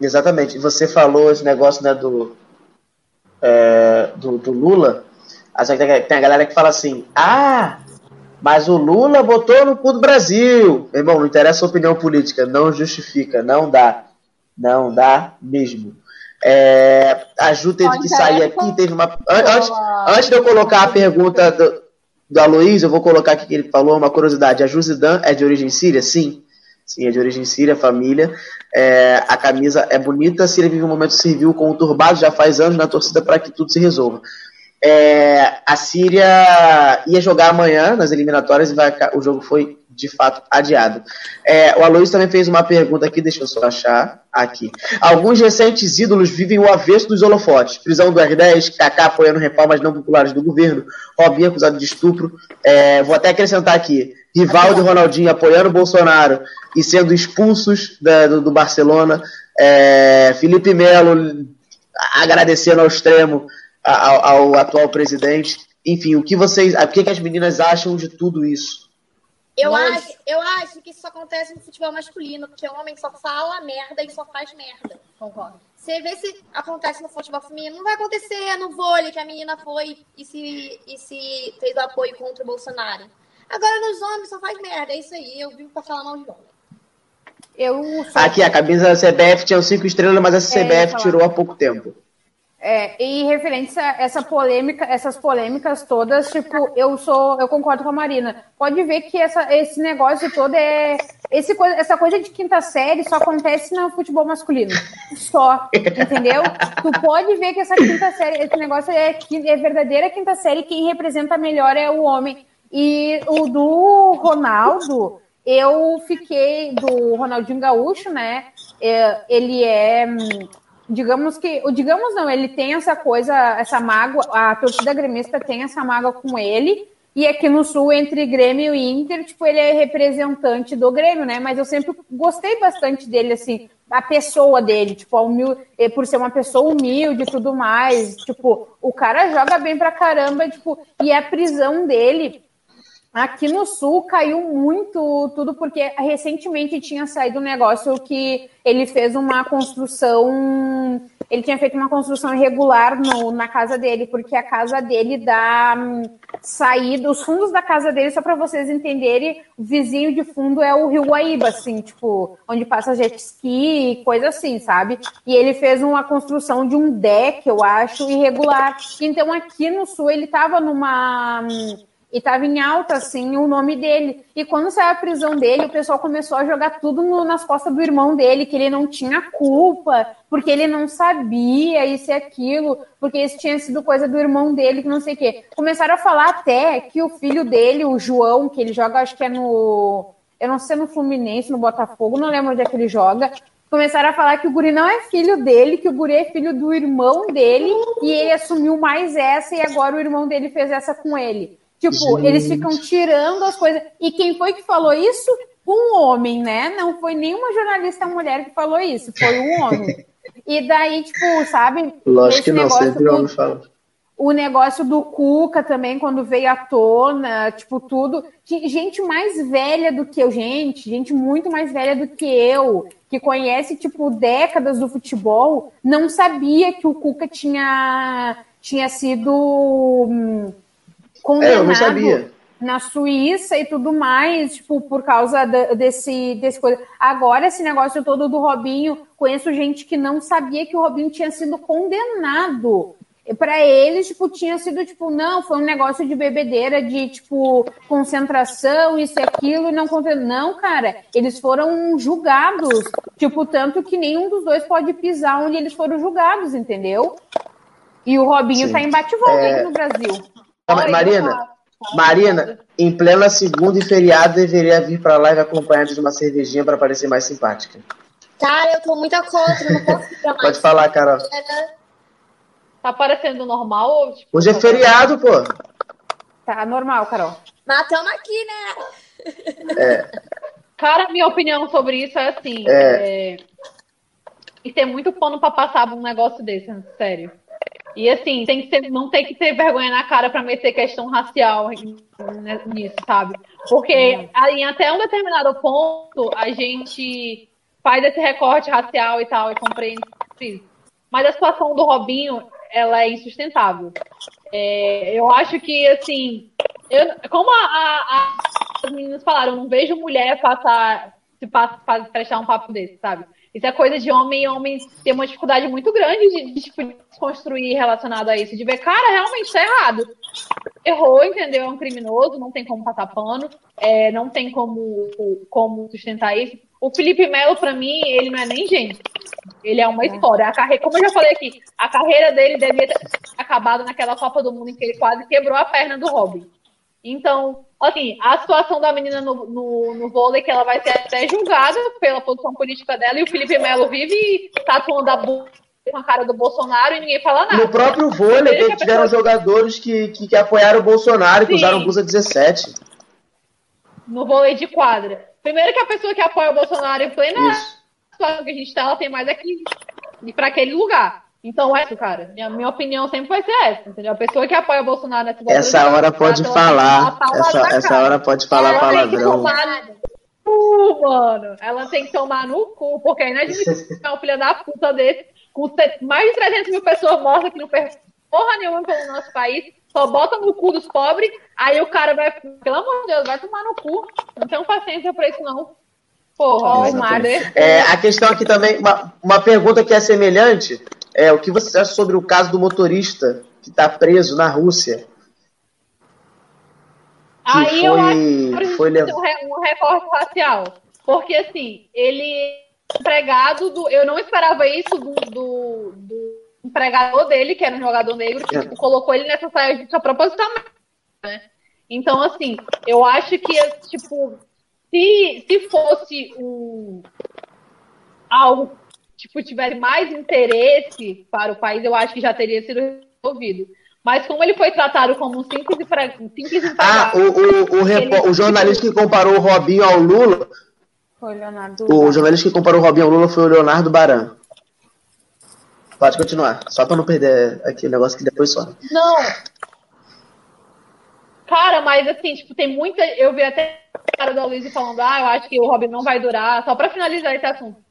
Exatamente. Você falou esse negócio né, do, é, do, do, Lula. Tem a galera que fala assim: ah, mas o Lula botou no cu do Brasil. Meu irmão, não interessa a opinião política, não justifica, não dá. Não dá mesmo. É, a Ju teve que sair aqui, teve uma. Antes, antes de eu colocar a pergunta do, do Aloysio, eu vou colocar aqui que ele falou uma curiosidade. A Jusidan é de origem síria? Sim. Sim, é de origem síria, família. É, a camisa é bonita. A Síria vive um momento civil conturbado já faz anos na torcida para que tudo se resolva. É, a Síria ia jogar amanhã nas eliminatórias e vai, o jogo foi de fato adiado. É, o Aloysio também fez uma pergunta aqui, deixa eu só achar aqui. Alguns recentes ídolos vivem o avesso dos holofotes. Prisão do R10, Kaká apoiando reformas não populares do governo, Robinho acusado de estupro. É, vou até acrescentar aqui, Rivaldo e Ronaldinho apoiando Bolsonaro e sendo expulsos da, do, do, Barcelona. É, Felipe Melo agradecendo ao extremo ao, ao, atual presidente. Enfim, o que vocês, o que, que as meninas acham de tudo isso? Eu acho, eu acho que isso acontece no futebol masculino, porque o homem só fala merda e só faz merda. Concordo. Você vê se acontece no futebol feminino, não vai acontecer no vôlei que a menina foi e se, e se fez o apoio contra o Bolsonaro. Agora nos homens só faz merda, é isso aí. Eu vivo pra falar mal de homem. Eu Aqui, a camisa da CBF tinha cinco estrelas, mas essa CBF é, tirou há pouco tempo. É, e referente a essa polêmica, essas polêmicas todas, tipo, eu sou, eu concordo com a Marina. Pode ver que essa, esse negócio todo é. Esse, essa coisa de quinta série só acontece no futebol masculino. Só. Entendeu? tu pode ver que essa quinta série, esse negócio é, é verdadeira quinta série, quem representa melhor é o homem. E o do Ronaldo, eu fiquei do Ronaldinho Gaúcho, né? É, ele é digamos que, digamos não, ele tem essa coisa, essa mágoa, a torcida gremista tem essa mágoa com ele, e aqui no Sul, entre Grêmio e Inter, tipo, ele é representante do Grêmio, né? Mas eu sempre gostei bastante dele, assim, a pessoa dele, tipo, humil... por ser uma pessoa humilde e tudo mais. Tipo, o cara joga bem pra caramba, tipo, e a prisão dele Aqui no sul caiu muito tudo, porque recentemente tinha saído um negócio que ele fez uma construção. Ele tinha feito uma construção irregular no, na casa dele, porque a casa dele dá hum, saída. Os fundos da casa dele, só para vocês entenderem, o vizinho de fundo é o Rio Guaíba, assim, tipo, onde passa jet ski e coisa assim, sabe? E ele fez uma construção de um deck, eu acho, irregular. Então aqui no sul ele tava numa hum, e estava em alta, assim, o nome dele. E quando saiu a prisão dele, o pessoal começou a jogar tudo no, nas costas do irmão dele, que ele não tinha culpa, porque ele não sabia isso e aquilo, porque isso tinha sido coisa do irmão dele, que não sei o quê. Começaram a falar até que o filho dele, o João, que ele joga, acho que é no. Eu não sei no Fluminense, no Botafogo, não lembro onde é que ele joga, começaram a falar que o guri não é filho dele, que o guri é filho do irmão dele, e ele assumiu mais essa, e agora o irmão dele fez essa com ele. Tipo, Gente. eles ficam tirando as coisas. E quem foi que falou isso? um homem, né? Não foi nenhuma jornalista mulher que falou isso, foi um homem. E daí, tipo, sabe? Lógico que não, sempre o homem fala o negócio do Cuca também, quando veio à tona, tipo, tudo. Gente mais velha do que eu, gente, gente muito mais velha do que eu, que conhece, tipo, décadas do futebol, não sabia que o Cuca tinha, tinha sido hum, condenado é, na Suíça e tudo mais, tipo, por causa desse, desse coisa. Agora, esse negócio todo do Robinho, conheço gente que não sabia que o Robinho tinha sido condenado para eles, tipo, tinha sido, tipo, não, foi um negócio de bebedeira, de, tipo, concentração, isso e aquilo, e não Não, cara, eles foram julgados, tipo, tanto que nenhum dos dois pode pisar onde eles foram julgados, entendeu? E o Robinho Sim. tá em bate-volta é... no Brasil. Não, Marina, Marina, em plena segunda e feriado, deveria vir pra live acompanhada de uma cervejinha para parecer mais simpática. Cara, eu tô muito contra, não posso Pode falar, Carol. Tá parecendo normal ou tipo, Hoje é feriado, pô. Tá normal, Carol. Mas tamo aqui, né? É. Cara, minha opinião sobre isso é assim. É... É... E tem muito pano pra passar um negócio desse, sério. E assim, tem que ter, não tem que ter vergonha na cara para meter questão racial nisso, sabe? Porque em até um determinado ponto a gente faz esse recorte racial e tal e compreende isso. Mas a situação do Robinho ela é insustentável. É, eu acho que, assim, eu, como a, a, a, as meninas falaram, eu não vejo mulher passar, se passa, prestar um papo desse, sabe? Isso é coisa de homem e homem ter uma dificuldade muito grande de, de tipo, construir relacionado a isso, de ver, cara, realmente tá errado. Errou, entendeu? É um criminoso, não tem como passar pano, é, não tem como, como sustentar isso. O Felipe Melo, para mim, ele não é nem gente. Ele é uma história. A carreira, como eu já falei aqui, a carreira dele devia ter acabado naquela Copa do Mundo em que ele quase quebrou a perna do Robin. Então, assim, a situação da menina no, no, no vôlei, que ela vai ser até julgada pela posição política dela, e o Felipe Melo vive tatuando a boca com a cara do Bolsonaro e ninguém fala nada. No próprio vôlei, que tiveram pessoa... jogadores que, que, que, apoiaram o Bolsonaro e que usaram blusa 17. No vôlei de quadra. Primeiro que a pessoa que apoia o Bolsonaro em plena Isso. situação que a gente está, ela tem mais aqui ir para aquele lugar. Então, é isso, cara. Minha, minha opinião sempre vai ser essa, entendeu? A pessoa que apoia o Bolsonaro nessa Essa hora pode falar. Essa, essa hora pode falar ela palavrão. Cu, mano. Ela tem que tomar no cu, porque é inadmissível uma filha da puta desse, com mais de 300 mil pessoas mortas que não perdem porra nenhuma pelo nosso país, só bota no cu dos pobres, aí o cara vai, pelo amor de Deus, vai tomar no cu. Não tenho paciência pra isso, não. Porra, o Mar. É, a questão aqui também, uma, uma pergunta que é semelhante é, o que você acha sobre o caso do motorista que está preso na Rússia? Aí foi, eu acho foi lev... um recorte racial. Porque, assim, ele empregado do. Eu não esperava isso do, do, do empregador dele, que era um jogador negro, que tipo, colocou ele nessa saia justa propositalmente. Né? Então, assim, eu acho que, tipo, se, se fosse um, algo tipo, tivesse mais interesse para o país, eu acho que já teria sido resolvido. Mas como ele foi tratado como um simples, simples Ah, o, o, o, ele... o jornalista que comparou o Robinho ao Lula. Foi Leonardo. O jornalista que comparou o Robinho ao Lula foi o Leonardo Baran. Pode continuar, só para não perder aqui o negócio que depois some. Não. Cara, mas assim, tipo, tem muita. Eu vi até o cara da Luiz falando, ah, eu acho que o Robin não vai durar. Só para finalizar esse assunto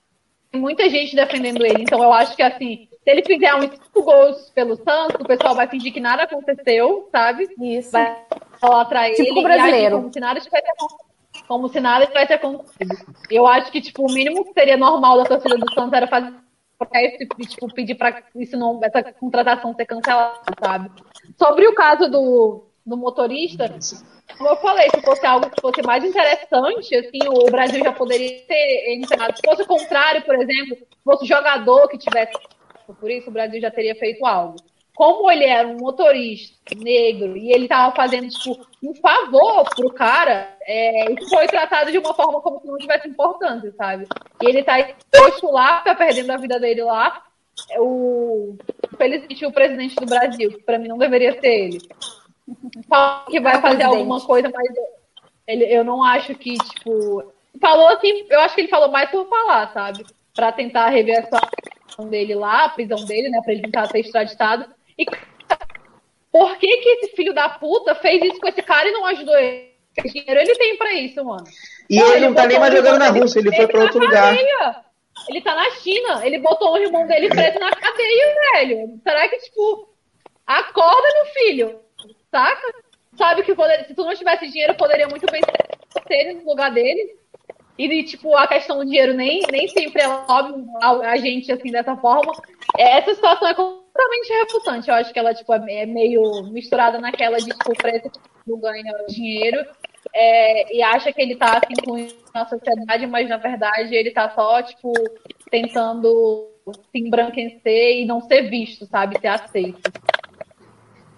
muita gente defendendo ele. Então eu acho que assim, se ele fizer uns cinco gols pelo Santos, o pessoal vai fingir que nada aconteceu, sabe? Isso. Vai falar pra tipo ele brasileiro. como se nada tivesse acontecido. Como se nada tivesse acontecido. Eu acho que, tipo, o mínimo que seria normal da torcida do Santos era fazer e tipo, pedir para isso não, essa contratação ser cancelada, sabe? Sobre o caso do, do motorista, como eu falei, se fosse algo que fosse mais interessante, assim, o Brasil já poderia ter ensinado. Se fosse o contrário, por exemplo, se fosse jogador que tivesse por isso, o Brasil já teria feito algo. Como ele era um motorista negro e ele estava fazendo tipo, um favor pro cara, é, isso foi tratado de uma forma como se não tivesse importância, sabe? E ele está exposto lá, tá perdendo a vida dele lá. É o, felizmente, o presidente do Brasil, que para mim não deveria ser ele que vai fazer alguma coisa, mas ele, eu não acho que, tipo, falou assim, eu acho que ele falou mais por falar, sabe? Pra tentar rever a situação dele lá, a prisão dele, né? Pra ele tentar ser extraditado. E por que que esse filho da puta fez isso com esse cara e não ajudou ele? Que dinheiro ele tem pra isso, mano. E Pô, ele não tá nem mais jogando na Rússia, ele foi pra outro lugar. Ele tá na China, ele botou o irmão dele preso na cadeia, velho. Será que, tipo, acorda, meu filho? Saca? Sabe que poder, se tu não tivesse dinheiro, poderia muito bem ser no lugar dele. E, tipo, a questão do dinheiro nem, nem sempre é óbvio a, gente, assim, dessa forma. Essa situação é completamente refutante. Eu acho que ela, tipo, é, é meio misturada naquela de, tipo, o preço do ganho é dinheiro. É, e acha que ele tá, assim, com a sociedade, mas, na verdade, ele tá só, tipo, tentando se embranquecer e não ser visto, sabe? Ser aceito.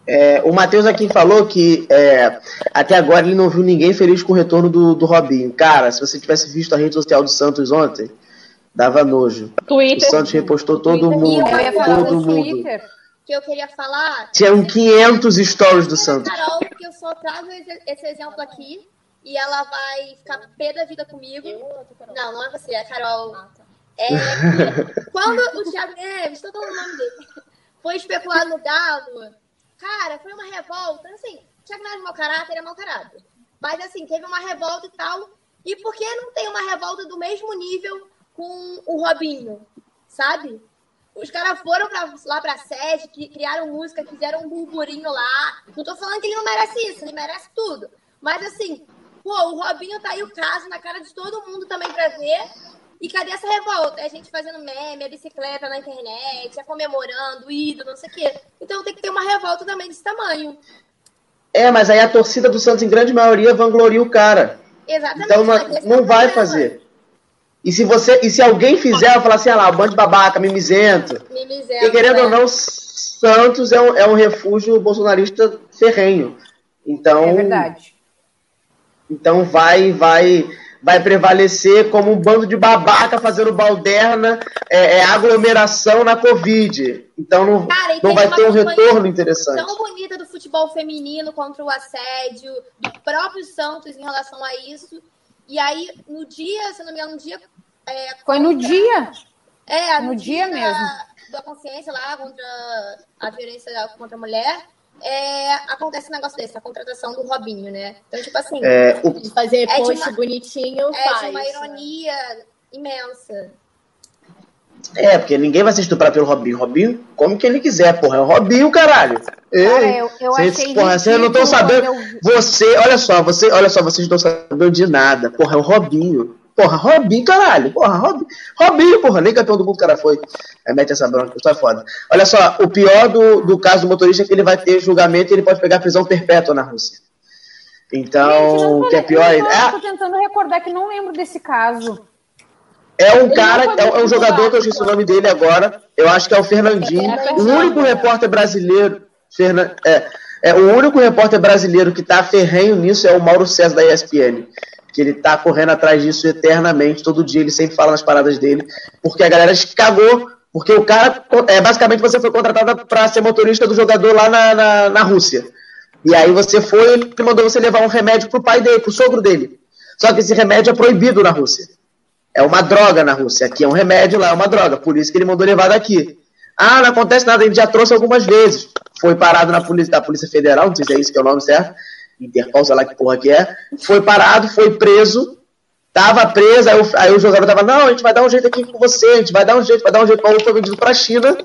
É, o Matheus aqui falou que é, até agora ele não viu ninguém feliz com o retorno do, do Robinho. Cara, se você tivesse visto a rede social do Santos ontem, dava nojo. Twitter. O Santos repostou todo Twitter. mundo. Eu ia falar Todo do mundo. Twitter. que eu queria falar. Tinham 500 stories do Santos. Carol, porque eu só trago esse, esse exemplo aqui e ela vai ficar pé da vida comigo. Não, não é você, é a Carol. É, quando o Thiago Neves, todo o nome dele, foi especulado no Galo, cara, foi uma revolta. Assim, o Thiago Neves mau caráter, é mau caráter. Mas assim, teve uma revolta e tal. E por que não tem uma revolta do mesmo nível com o Robinho? Sabe? Os caras foram pra, lá pra sede, criaram música, fizeram um burburinho lá. Não tô falando que ele não merece isso, ele merece tudo. Mas assim, pô, o Robinho tá aí o caso na cara de todo mundo também pra ver. E cadê essa revolta? É a gente fazendo meme, a bicicleta na internet, é comemorando, ídolo, não sei o quê. Então tem que ter uma revolta também desse tamanho. É, mas aí a torcida do Santos, em grande maioria, vangloria o cara. Exatamente. Então não, é não o vai problema. fazer. E se você, e se alguém fizer, vai falar assim, ah lá, um bando de babaca, mimizento. Mimizento, Porque querendo né? ou não, Santos é um, é um refúgio bolsonarista ferrenho. Então, É verdade. então vai, vai, vai prevalecer como um bando de babaca fazendo balderna, é, é aglomeração na Covid. Então não, Cara, não vai ter um retorno interessante. tão bonita do futebol feminino contra o assédio, do próprio Santos em relação a isso. E aí, no dia, se não me engano, no dia. É, Foi no dia. é, no dia da- mesmo. Da consciência lá contra a violência contra a mulher. É, acontece um negócio desse, a contratação do Robinho, né? Então, tipo assim, É, o- De fazer É post uma- bonitinho, é faz. de uma ironia imensa. é, porque ninguém vai ser estuprado pelo Robinho. Robinho, como que ele quiser, porra. É o Robinho, caralho. Ei, Cara, eu, eu vocês, achei porra, vocês não estão sabendo. eu Você, olha só, você, olha só, vocês não estão sabendo de nada. Porra, é o Robinho. Porra, Robinho, caralho. Porra, Robinho, Robinho porra, nem campeão do mundo o cara foi. Aí mete essa bronca, isso é foda. Olha só, o pior do, do caso do motorista é que ele vai ter julgamento e ele pode pegar prisão perpétua na Rússia. Então, o que é pior ainda. É, tô tentando recordar que não lembro desse caso. É um Ele cara, é, um- é jogador que eu esqueci o nome dele agora. Eu acho que é o Fernandinho. É, O único repórter brasileiro. Fernan- é, é, o único repórter brasileiro que tá ferrenho nisso é o Mauro César da ESPN. Que ele tá correndo atrás disso eternamente, todo dia, ele sempre fala nas paradas dele, porque a galera cagou. Porque o cara, é, basicamente, você foi contratado para ser motorista do jogador lá na, na, na Rússia. E aí você foi, ele mandou você levar um remédio pro pai dele, pro sogro dele. Só que esse remédio é proibido na Rússia. É uma droga na Rússia. Aqui é um remédio, lá é uma droga. Por isso que ele mandou levar daqui. Ah, não acontece nada, ele já trouxe algumas vezes. Foi parado na polícia, da Polícia Federal, não sei se é isso que é o nome certo. Interpol, sei lá que porra que é. Foi parado, foi preso. Tava preso, aí o, aí o jogador tava, não, a gente vai dar um jeito aqui com você, a gente vai dar um jeito, vai dar um jeito. O Paulo foi vendido pra China.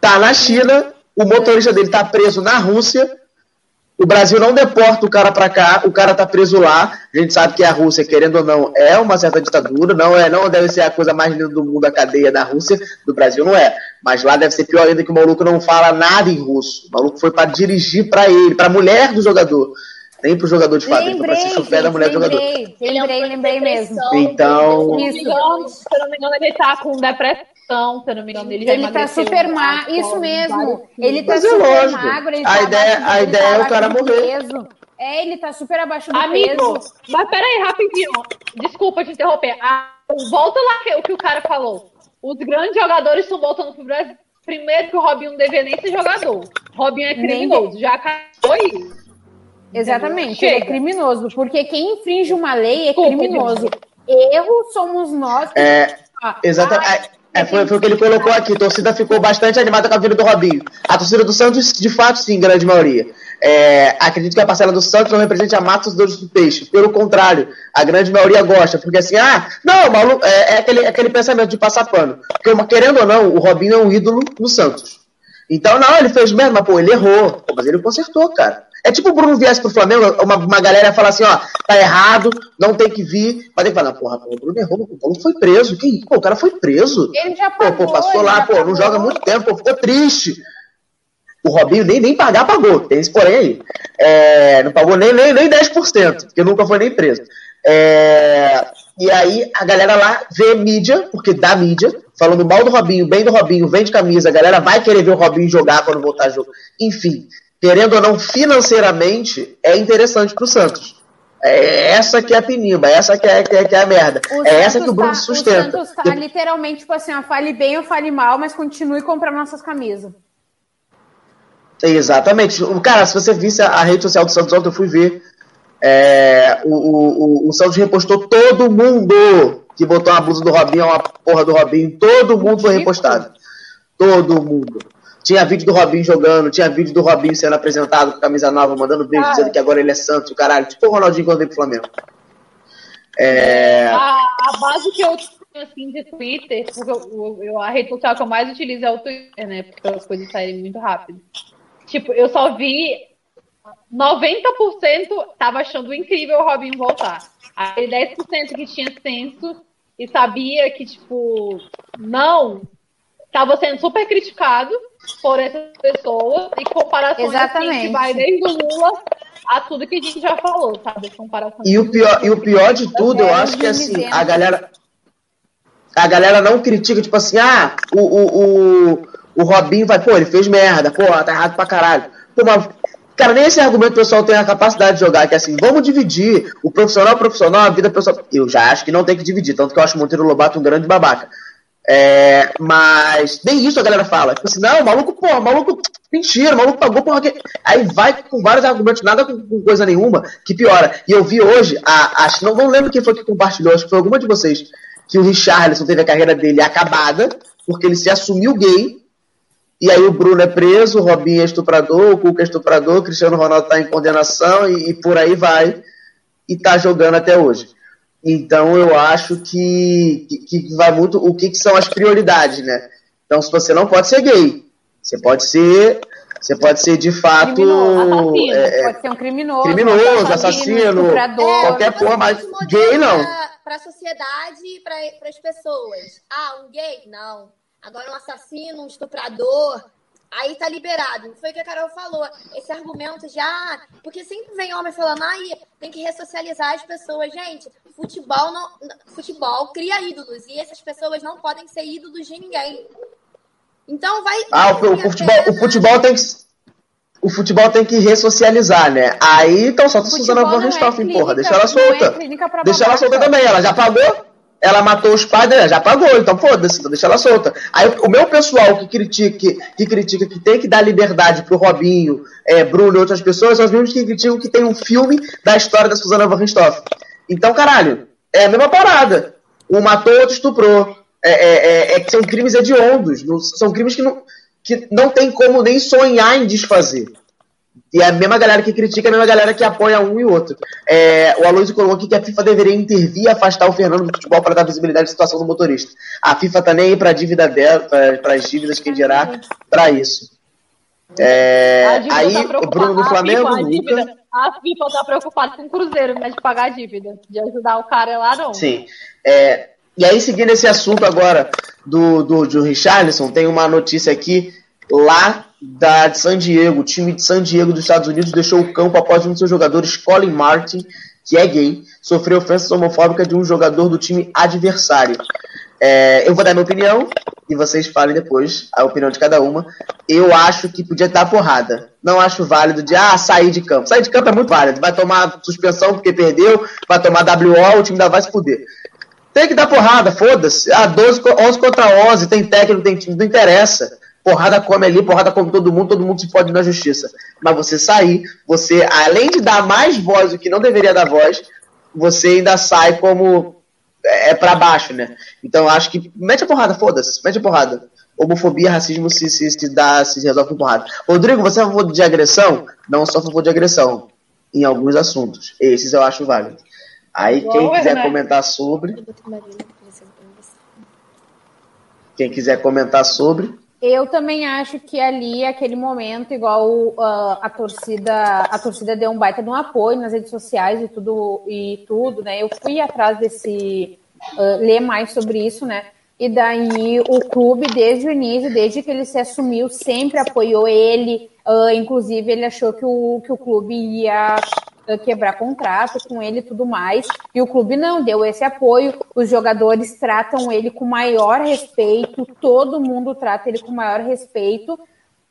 Tá na China, o motorista dele tá preso na Rússia. O Brasil não deporta o cara pra cá, o cara tá preso lá. A gente sabe que a Rússia, querendo ou não, é uma certa ditadura, não é, não deve ser a coisa mais linda do mundo a cadeia da Rússia, do Brasil não é. Mas lá deve ser pior ainda que o maluco não fala nada em russo. O maluco foi pra dirigir pra ele, pra mulher do jogador. Nem pro jogador de pra Lembrei, assistir o pé da mulher do jogador. lembrei, é lembrei, lembrei mesmo. Então- Se eu não me engano, se eu não me engano, ele tá com depressão, se eu não me engano, ele já Ele tá super magro, isso mesmo. Ele tá Mas é super lógico. magro, ele A tá ideia- a ele ideia tá é o cara abaixo do morrer. peso. É, ele tá super abaixo do Amigo, peso. mas peraí, rapidinho. Desculpa te interromper. Ah, volta lá o que o cara falou. Os grandes jogadores estão voltando pro Brasil. Primeiro que o Robinho não devia nem ser jogador. Robinho é criminoso. Já acabou isso. Exatamente, Chega. ele é criminoso, porque quem infringe uma lei é criminoso. Erro somos nós. que- É, Ah, exatamente. É, foi, foi o que ele colocou aqui. A torcida ficou bastante animada com a vida do Robinho. A torcida do Santos, de fato, sim, grande maioria. É, acredito que a parcela do Santos não represente a massa dos torcedores do peixe. Pelo contrário, a grande maioria gosta. Porque assim, ah, não, maluco, é, é aquele, aquele pensamento de passar pano. Porque, querendo ou não, o Robinho é um ídolo no Santos. Então, não, ele fez merda, mas pô, ele errou. Pô, mas ele consertou, cara. É tipo o Bruno viesse pro Flamengo, uma, uma galera fala assim, ó, tá errado, não tem que vir. Mas tem que falar, porra, pô, o Bruno errou, o Paulo foi preso. Que isso? Pô, o cara foi preso. Ele já Pô, pagou. pô, passou ele lá, pô, não joga muito tempo, pô, ficou triste. O Robinho nem, nem pagar pagou, tem esse porém aí. É, não pagou nem, nem, nem 10%, porque nunca foi nem preso. É, e aí a galera lá vê mídia, porque dá mídia, falando mal do Robinho, bem do Robinho, vende camisa, a galera vai querer ver o Robinho jogar quando voltar a jogo. Enfim, querendo ou não, financeiramente, é interessante pro Santos. É essa que é a pinimba, essa que é, que é, que é a merda. O é essa Santos que o Bruno tá- sustenta. O Santos tá literalmente, tipo assim, ó, fale bem ou fale mal, mas continue comprando nossas camisas. Exatamente. O- Cara, se você visse a, a rede social do Santos ontem, eu fui ver. é, o, o, o, o Santos repostou todo mundo que botou a blusa do Robinho, uma porra do Robinho. Todo mundo foi repostado. Todo mundo. Tinha vídeo do Robinho jogando, tinha vídeo do Robinho sendo apresentado com camisa nova, mandando beijo, dizendo que agora ele é Santos, caralho. Tipo o Ronaldinho quando veio pro Flamengo. É, A, a base que eu tenho assim de Twitter, porque eu, eu- a rede social que eu mais utilizo é o Twitter, né? Porque as coisas saírem muito rápido. Tipo, eu só vi 90% tava achando incrível o Robinho voltar. Aí 10% que tinha senso e sabia que, tipo, não, tava sendo super criticado por essas pessoas e comparações assim, Exatamente. que vai desde o Lula a tudo que a gente já falou, sabe? Comparação E o pior, e o pior de tudo, eu acho que assim, a galera. A galera não critica, tipo assim, ah, o, o, o, o Robinho vai, pô, ele fez merda, pô, tá errado pra caralho. Pô, mas, cara, nem esse argumento o pessoal tem a capacidade de jogar, que é assim, vamos dividir o profissional o profissional, a vida pessoal. Eu já acho que não tem que dividir, tanto que eu acho o Monteiro Lobato um grande babaca. É, mas nem isso a galera fala. Tipo assim, não, maluco, porra, maluco, mentira, maluco pagou porra. Que... Aí vai com vários argumentos, nada com, com coisa nenhuma, que piora. E eu vi hoje, a, acho, não, não lembro quem foi que compartilhou, acho que foi alguma de vocês, que o Richarlison teve a carreira dele acabada, porque ele se assumiu gay. E aí o Bruno é preso, o Robinho é estuprador, o Cuca é estuprador, o Cristiano Ronaldo tá em condenação e, e por aí vai. E tá jogando até hoje. Então eu acho que, que, que vai muito o que, que são as prioridades, né? Então se você não pode ser gay, você pode ser, você pode ser de fato Criminoso, assassino, é, é, Pode ser um criminoso, criminoso, assassino, estuprador. qualquer tipo porra, mas gay não. Pra, pra sociedade e pra, pras pessoas. Ah, um gay? Não. Agora um assassino, um estuprador. Aí tá liberado. Foi o que a Carol falou. Esse argumento já. Porque sempre vem homem falando, ai, tem que ressocializar as pessoas. Gente, futebol não. Futebol cria ídolos. E essas pessoas não podem ser ídolos de ninguém. Então vai. Ah, o, o futebol, o futebol tem que o futebol tem que ressocializar, né? Aí então Futebol Suzana von é Richthofen, clínica, porra, deixa ela é solta. pra Deixa ela solta também, ela já pagou? Ela matou os pais dela, já pagou, então foda-se, então deixa ela solta. Aí o meu pessoal que critica que, que critica que tem que dar liberdade pro Robinho, é, Bruno e outras pessoas, são os mesmos que criticam que tem um filme da história da Suzana von Richthofen. Então, caralho, é a mesma parada. Um matou, outro estuprou. É, é, é, é que são crimes hediondos, não- são crimes que não, que não tem como nem sonhar em desfazer. E é a mesma galera que critica, é a mesma galera que apoia um e outro. É, o Aloysio colocou aqui que a FIFA deveria intervir e afastar o Fernando do futebol para dar visibilidade à situação do motorista. A FIFA tá nem aí para dívida dela, para as dívidas, quem dirá, para isso. É, aí, tá o preocupada- Bruno do Flamengo, a, dívida, a FIFA tá preocupada com o Cruzeiro, mas de pagar a dívida. De ajudar o cara lá, não. Sim. É, e aí, seguindo esse assunto agora do, do, do Richarlison, tem uma notícia aqui lá da, de San Diego. O time de San Diego dos Estados Unidos deixou o campo após um dos seus jogadores, Colin Martin, que é gay, sofrer ofensas homofóbicas de um jogador do time adversário. É, eu vou dar minha opinião e vocês falem depois a opinião de cada uma. Eu acho que podia dar porrada. Não acho válido de ah, sair de campo. Sair de campo é muito válido. Vai tomar suspensão porque perdeu, vai tomar WO, o time ainda vai se fuder. Tem que dar porrada, foda-se. Ah, 12, co- 11 contra 11, tem técnico, tem time, não interessa. porrada come ali, porrada come todo mundo, todo mundo se pode na justiça. Mas você sair, você, além de dar mais voz do que não deveria dar voz, você ainda sai como é, para baixo, né? Então acho que mete a porrada, foda-se, mete a porrada. Homofobia, racismo se, se, se, dá, se resolve com porrada. Rodrigo, você é a favor de agressão? Não sou a favor de agressão. Em alguns assuntos. Esses eu acho válido. Aí quem quiser né? comentar sobre. Quem quiser comentar sobre. Eu também acho que ali, aquele momento, igual uh, a torcida, a torcida deu um baita de um apoio nas redes sociais e tudo, e tudo, né? Eu fui atrás desse uh, ler mais sobre isso, né? E daí o clube, desde o início, desde que ele se assumiu, sempre apoiou ele. Uh, inclusive, ele achou que o, que o clube ia quebrar contrato com ele e tudo mais. E o clube não deu esse apoio. Os jogadores tratam ele com maior respeito, todo mundo trata ele com maior respeito.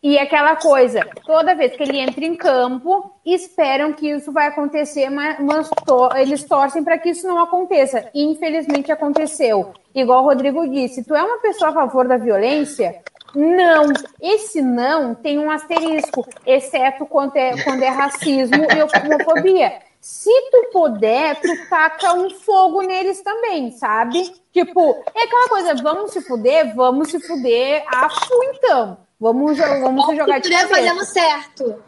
E aquela coisa, toda vez que ele entra em campo, esperam que isso vai acontecer, mas, mas to, eles torcem para que isso não aconteça. E infelizmente aconteceu. Igual o Rodrigo disse, tu é uma pessoa a favor da violência? Não. Esse não tem um asterisco, exceto quando é, quando é racismo e homofobia. Se tu puder, tu taca um fogo neles também, sabe? Tipo, é aquela coisa, vamos se fuder, vamos se fuder, afu então. Vamos, vamos se jogar de cabeça. fazendo certo.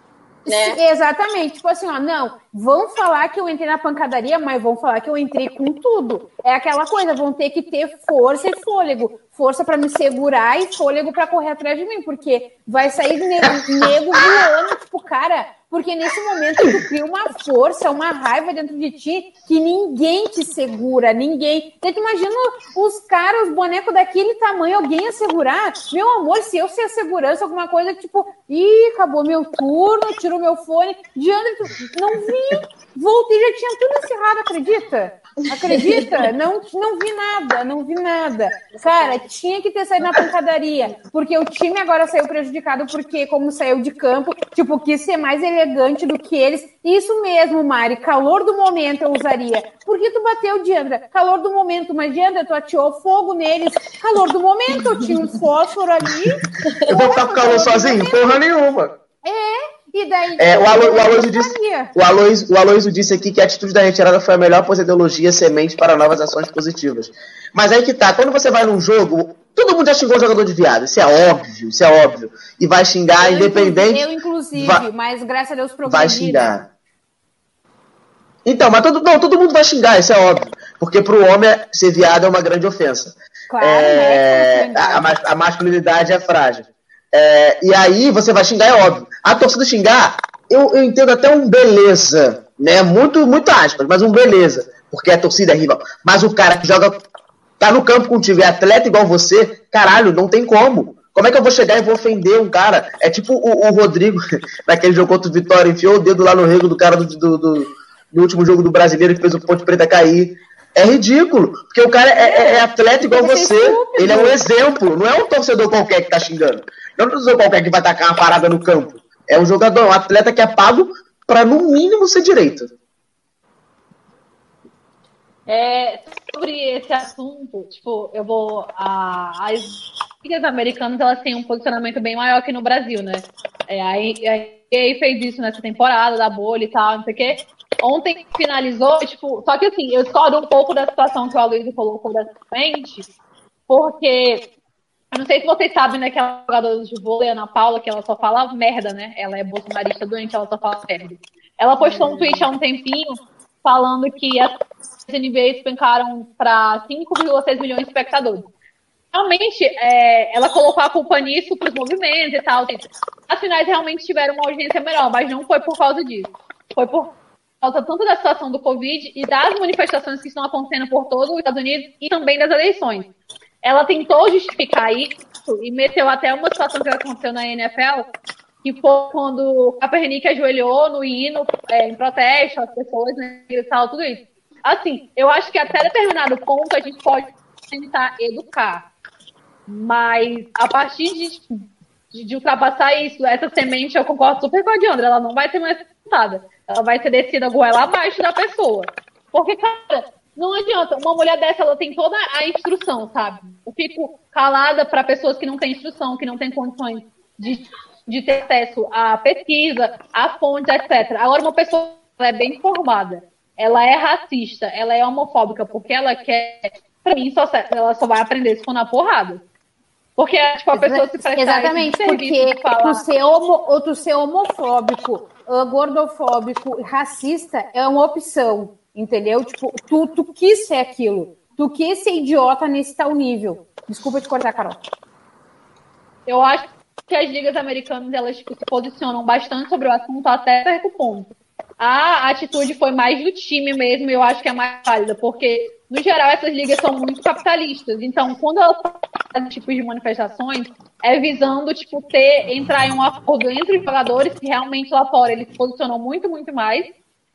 Né? Exatamente. Tipo assim, ó, não, vão falar que eu entrei na pancadaria, mas vão falar que eu entrei com tudo. É aquela coisa, vão ter que ter força e fôlego. Força para me segurar e fôlego para correr atrás de mim, porque vai sair nego, nego voando, tipo, cara, porque nesse momento tu cria uma força, uma raiva dentro de ti que ninguém te segura, ninguém. Então, imagina os caras, os bonecos daquele tamanho, alguém ia segurar? Meu amor, se eu ser a segurança, alguma coisa tipo, ih, acabou meu turno, tirou meu fone, Diandre, não vi, voltei, já tinha tudo encerrado, acredita? Acredita? Não, não vi nada, não vi nada. Cara, tinha que ter saído na pancadaria, porque o time agora saiu prejudicado porque, como saiu de campo, tipo, quis ser mais elegante do que eles. Isso mesmo, Mari, calor do momento eu usaria. Por que tu bateu, Diandra? Calor do momento, mas Diandra, tu atirou fogo neles. Calor do momento, eu tinha um fósforo ali. Eu vou ficar com calor sozinho? Porra nenhuma. É, e daí. É, o, Alo, o, Aloysio disse, o, Aloysio, o Aloysio disse aqui que a atitude da retirada foi a melhor positologia semente para novas ações positivas. Mas aí que tá, quando você vai num jogo, todo mundo já xingou o jogador de viado. Isso é óbvio, isso é óbvio. E vai xingar, eu, independente. Eu, inclusive, vai, mas graças a Deus progredi. Vai xingar. Então, mas todo, não, todo mundo vai xingar, isso é óbvio. Porque pro homem ser viado é uma grande ofensa. Claro, é, né? a, a masculinidade é frágil. É, e aí você vai xingar, é óbvio. A torcida xingar, eu, eu entendo até um beleza, né? Muito, muito aspas, mas um beleza. Porque a torcida é rival. Mas o cara que joga, tá no campo contigo, é atleta igual você, caralho, não tem como. Como é que eu vou chegar e vou ofender um cara? É tipo o, o Rodrigo, naquele jogo contra o Vitória, enfiou o dedo lá no rego do cara do, do, do, do último jogo do brasileiro que fez o Ponte Preta cair. É ridículo, porque o cara é, é, é atleta igual você. Ele é um exemplo, não é um torcedor qualquer que tá xingando. Não é torcedor qualquer que vai tacar uma parada no campo. É um jogador, um atleta que é pago para no mínimo ser direito. É, sobre esse assunto, tipo, eu vou. A, as ligas americanas elas têm um posicionamento bem maior que no Brasil, né? É, a fez isso nessa temporada da bolha e tal, não sei o quê. Ontem finalizou, tipo, só que assim, eu discordo um pouco da situação que o Aloysio colocou da frente, porque eu não sei se vocês sabem, né, que a jogadora de vôlei, Ana Paula, que ela só fala merda, né? Ela é bolsonarista doente, ela só fala merda. Ela postou um tweet há um tempinho falando que as NBA despencaram para 5,6 milhões de espectadores. Realmente, é, ela colocou a culpa nisso para os movimentos e tal. As finais realmente tiveram uma audiência melhor, mas não foi por causa disso. Foi por causa tanto da situação do Covid e das manifestações que estão acontecendo por todo os Estados Unidos e também das eleições ela tentou justificar isso e meteu até uma situação que aconteceu na NFL, que foi quando o Kaepernick ajoelhou no hino é, em protesto, as pessoas, né, tal, tudo isso. Assim, eu acho que até determinado ponto a gente pode tentar educar, mas a partir de, de, de ultrapassar isso, essa semente, eu concordo super com a Diandra, ela não vai ser mais plantada, ela vai ser descida goela abaixo da pessoa. Porque, cara, Não adianta. Uma mulher dessa, ela tem toda a instrução, sabe? Eu fico calada para pessoas que não têm instrução, que não têm condições de, de ter acesso à pesquisa, a fontes, etc. Agora, uma pessoa é bem formada, ela é racista, ela é homofóbica, porque ela quer. Pra mim, só, ela só vai aprender se for na porrada. Porque tipo, a pessoa se presta Exatamente, porque tu ser, homo, ou tu ser homofóbico, uh, gordofóbico, racista é uma opção, entendeu? Tipo, tu, tu quis ser aquilo. Tu quis ser idiota nesse tal nível. Desculpa te cortar, Carol. Eu acho que as ligas americanas elas tipo, se posicionam bastante sobre o assunto até certo ponto. A atitude foi mais do time mesmo, eu acho que é mais válida, porque, no geral, essas ligas são muito capitalistas. Então, quando elas fazem tipos de manifestações, é visando, tipo, ter, entrar em um acordo entre os jogadores que realmente lá fora eles se posicionam muito, muito mais.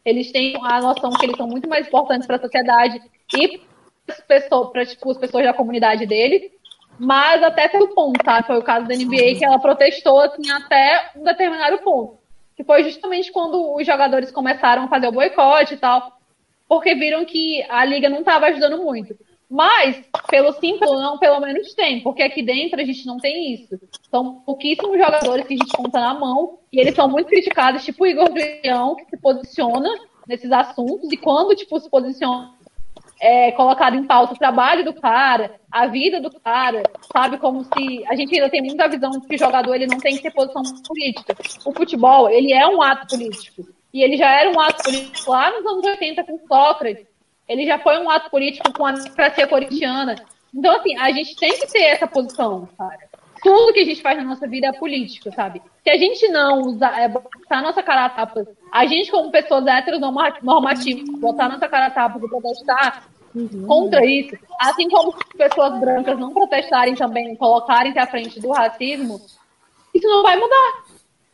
Eles têm a noção que eles são muito mais importantes para a sociedade e para tipo, as pessoas da comunidade deles. Mas até certo ponto, tá? Foi o caso da NBA que ela protestou assim até um determinado ponto que foi justamente quando os jogadores começaram a fazer o boicote e tal, porque viram que a liga não estava ajudando muito. Mas, pelo simples não, pelo menos tem, porque aqui dentro a gente não tem isso. São pouquíssimos jogadores que a gente conta na mão, e eles são muito criticados, tipo o Igor Leão, que se posiciona nesses assuntos, e quando, tipo, se posiciona é, colocado em pauta o trabalho do cara, a vida do cara, sabe? Como se a gente ainda tem muita visão de que jogador ele não tem que ter posição política. O futebol, ele é um ato político. E ele já era um ato político lá nos anos 80 com Sócrates. Ele já foi um ato político com a democracia corintiana. Então, assim, a gente tem que ter essa posição, cara. Tudo que a gente faz na nossa vida é político, sabe? Se a gente não usar, é, botar a nossa cara a tapa, a gente como pessoas heteronormativas, botar a nossa cara a tapa e protestar, uhum. contra isso, assim como pessoas brancas não protestarem também, colocarem-se à frente do racismo, isso não vai mudar.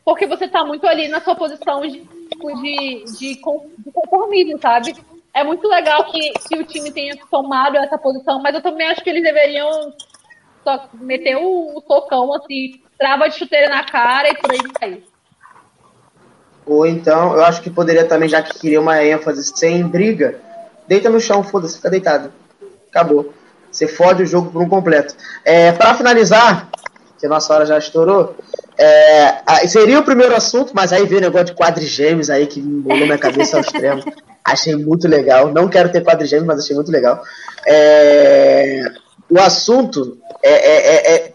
Porque você está muito ali na sua posição de, de, de, de conformismo, sabe? É muito legal que, que o time tenha tomado essa posição, mas eu também acho que eles deveriam só meter o, o tocão assim, trava de chuteira na cara e por aí vai. Ou então, eu acho que poderia também, já que queria uma ênfase sem briga, Deita no chão, foda-se, fica deitado. Acabou. Você fode o jogo por um completo. É, para finalizar, que a nossa hora já estourou, é, seria o primeiro assunto, mas aí veio o negócio de quadrigêmeos aí que embolou minha cabeça ao extremo. Achei muito legal. Não quero ter quadrigêmeos, mas achei muito legal. É, o assunto é, é, é, é,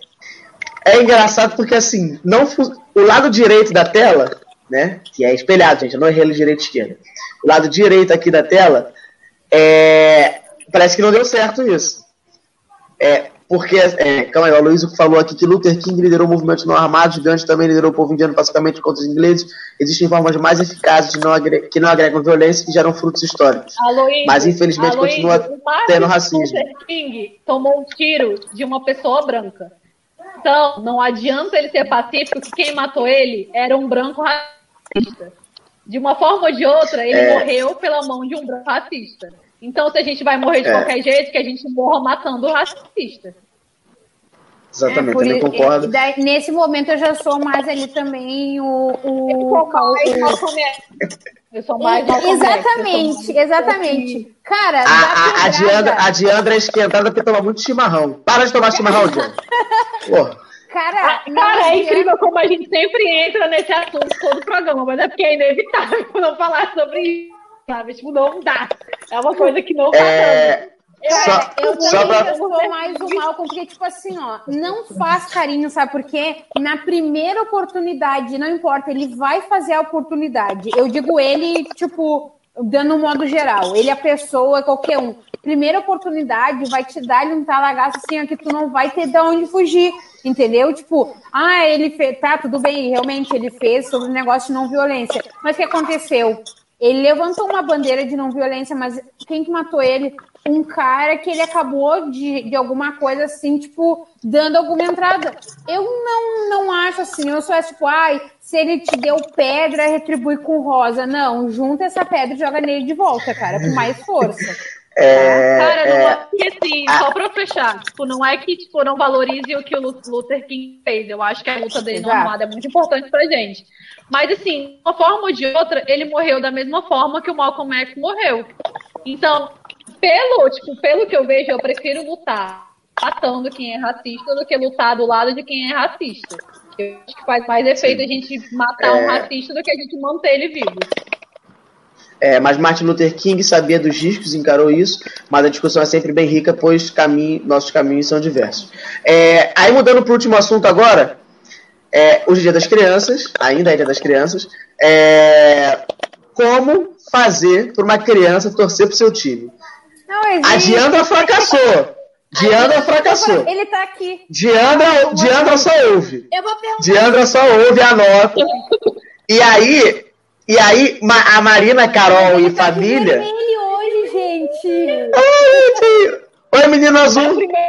é engraçado porque assim, não o lado direito da tela, né, que é espelhado, gente, eu não errei direito e esquerda. O lado direito aqui da tela é, parece que não deu certo isso. É, porque, é, calma aí, o Luiz falou aqui que Luther King liderou o movimento não armado, Gandhi também liderou o povo indiano pacificamente contra os ingleses. Existem formas mais eficazes de não que não agregam violência e que geram frutos históricos. Aloysio, Mas, infelizmente, Aloysio, continua tendo racismo. Luther King tomou um tiro de uma pessoa branca. Então, não adianta ele ser pacífico, que quem matou ele era um branco racista. De uma forma ou de outra, ele é... morreu pela mão de um branco racista. Então, se a gente vai morrer de é. qualquer jeito, que a gente morra matando o racista. Exatamente, é, também concordo. Daí, nesse momento eu já sou mais ali também o. o, eu sou mais o Exatamente, exatamente. Cara, a, a, a, Diandra, a Diandra é esquentada porque toma muito chimarrão. Para de tomar chimarrão, Diandra. Porra. Cara, cara é incrível como a gente sempre entra nesse assunto todo o programa, mas é porque é inevitável não falar sobre isso sabe? Tipo, não dá. É uma coisa que não tá é... Eu, só, eu só pra... eu sou mais o Malcolm, porque, tipo assim, ó, não faz carinho, sabe? Porque na primeira oportunidade, não importa, ele vai fazer a oportunidade. Eu digo ele, tipo, dando um modo geral. Ele é a pessoa, qualquer um. Primeira oportunidade vai te dar ele um talagaço assim, ó, que tu não vai ter de onde fugir. Entendeu? Tipo, ah, ele fez. Tá, tudo bem, realmente ele fez sobre o negócio de não violência. Mas o que aconteceu? Ele levantou uma bandeira de não violência, mas quem que matou ele? Um cara que ele acabou de, de alguma coisa assim, tipo, dando alguma entrada. Eu não, não acho assim, eu sou tipo, ai, se ele te deu pedra, retribui com rosa. Não, junta essa pedra e joga nele de volta, cara, com mais força. É, Cara, não é, que assim, só pra fechar, tipo, não é que tipo, não valorize o que o Luther King fez. Eu acho que a luta dele Exato. no armado é muito importante pra gente. Mas assim, de uma forma ou de outra, ele morreu da mesma forma que o Malcolm X morreu. Então, pelo, tipo, pelo que eu vejo, eu prefiro lutar matando quem é racista do que lutar do lado de quem é racista. Eu acho que faz mais efeito a gente matar um É. racista do que a gente manter ele vivo. É, mas Martin Luther King sabia dos riscos, encarou isso, mas a discussão é sempre bem rica, pois caminho, nossos caminhos são diversos. É, aí mudando para o último assunto agora, é, hoje é dia das crianças, ainda é dia das crianças, é, como fazer para uma criança torcer pro seu time? Não existe. A Diandra fracassou. Diandra fracassou. Ele tá aqui. Diandra, Diandra só ouve. Eu vou perguntar. Diandra só ouve a nota. E aí, e aí a Marina, Carol e tá família. hoje, gente. Ai. Oi, menino É a azul. primeira,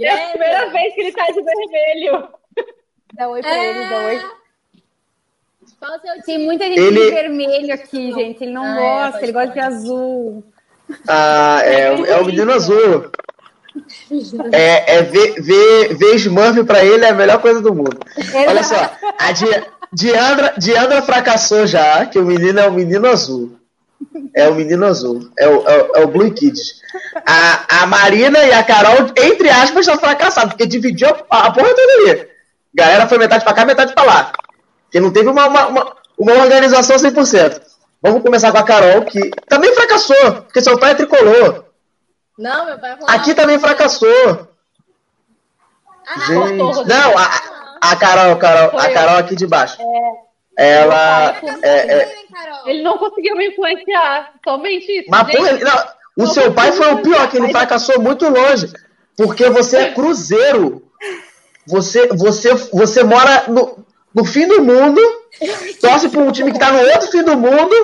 é a primeira vez que ele tá de vermelho. Dá oi pra ele, dá oi. Qual o seu Tem muita gente Ele- de vermelho aqui, gente. Ele não Ah, é, gosta, pode ele gosta de azul. Ah, é, o- é o menino azul. É, é ver, ver, ver Smurf pra ele é a melhor coisa do mundo. Olha só, a Di, Diandra, Diandra fracassou já, que o menino é o menino azul. É o menino azul. É o, é o, é o Blue Kids. A, a Marina e a Carol, entre aspas, estão fracassadas, porque dividiu a, a porra toda ali. Galera foi metade pra cá, metade pra lá. Porque não teve uma, uma, uma, uma organização 100%. Vamos começar com a Carol, que também fracassou, porque seu pai é tricolor. Não, meu pai falou. Aqui também fracassou. Ah, Gente, Rodrigo. não, a, a Carol, Carol, a Carol aqui de baixo. Ela. É, é? Ele não conseguiu me influenciar. Somente isso. mas, Gente, porra, não, o seu pai foi o pior, que ele fracassou muito longe. Porque você é cruzeiro. Você, você, você mora no, no fim do mundo, torce pra um time que tá no outro fim do mundo.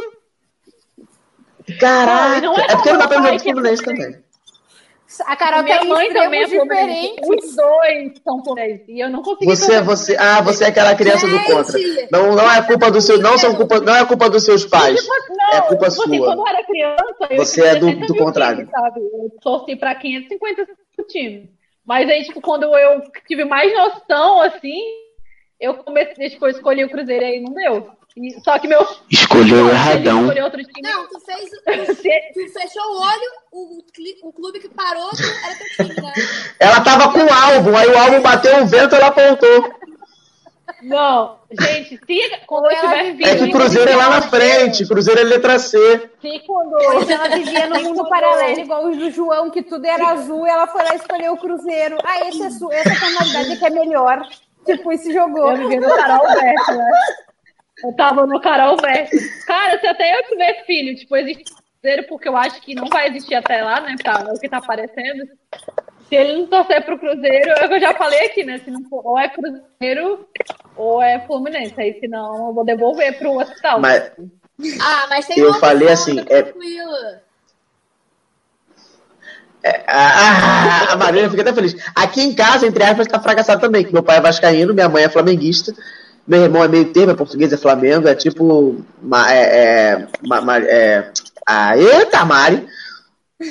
Caraca, Não, não é é porque não dá pra jogar Fluminense também. A Carol minha tá em mãe também é fluminense. diferentes. Os dois são fluminenses. E eu não consegui. Você, você, ah, você é aquela criança do Gente! contra. Não, não é culpa dos seus, não são culpa, não é culpa dos seus pais. Não, É culpa tipo assim, sua. quando eu era criança, eu Você é do- 60 do contrário. times, sabe? Eu torci pra 550 times. Mas aí, tipo, quando eu tive mais noção, assim, eu comecei, tipo, eu escolhi o Cruzeiro e aí não deu. E- só que meu Escolheu erradão. escolheu outro time. Não, tu fez. Tu, tu fechou o olho, o, o clube que parou era teu time, né? Ela tava com o álbum, aí o álbum bateu o vento, ela apontou. Não, gente, se quando eu estiver vindo. É que Cruzeiro é lá na frente, Cruzeiro é letra C. Se quando. Mas ela vivia no mundo paralelo, igual os do João, que tudo era azul, e ela foi lá escolher o Cruzeiro. Ah, esse é su essa tonalidade que é melhor. Tipo, e se jogou. Eu vivia no Carol Verso, né? Eu tava no Carol Verso. Cara, se até eu tiver filho, tipo, existe Cruzeiro, porque eu acho que não vai existir até lá, né? Tá, o que tá aparecendo. Se ele não torcer pro Cruzeiro, é o que eu já falei aqui, né? Se não for, ou é Cruzeiro ou é Fluminense. Aí, senão, eu vou devolver pro hospital. Mas Ah, mas tem Eu falei opção, assim, tá é- Tranquila. a, a Marina fica até feliz. Aqui em casa, entre aspas, tá fracassado também. Que meu pai é vascaíno, minha mãe é flamenguista. Meu irmão é meio termo, é português, é Flamengo. É tipo. ma- É, é, ma- é, a eita, Mari.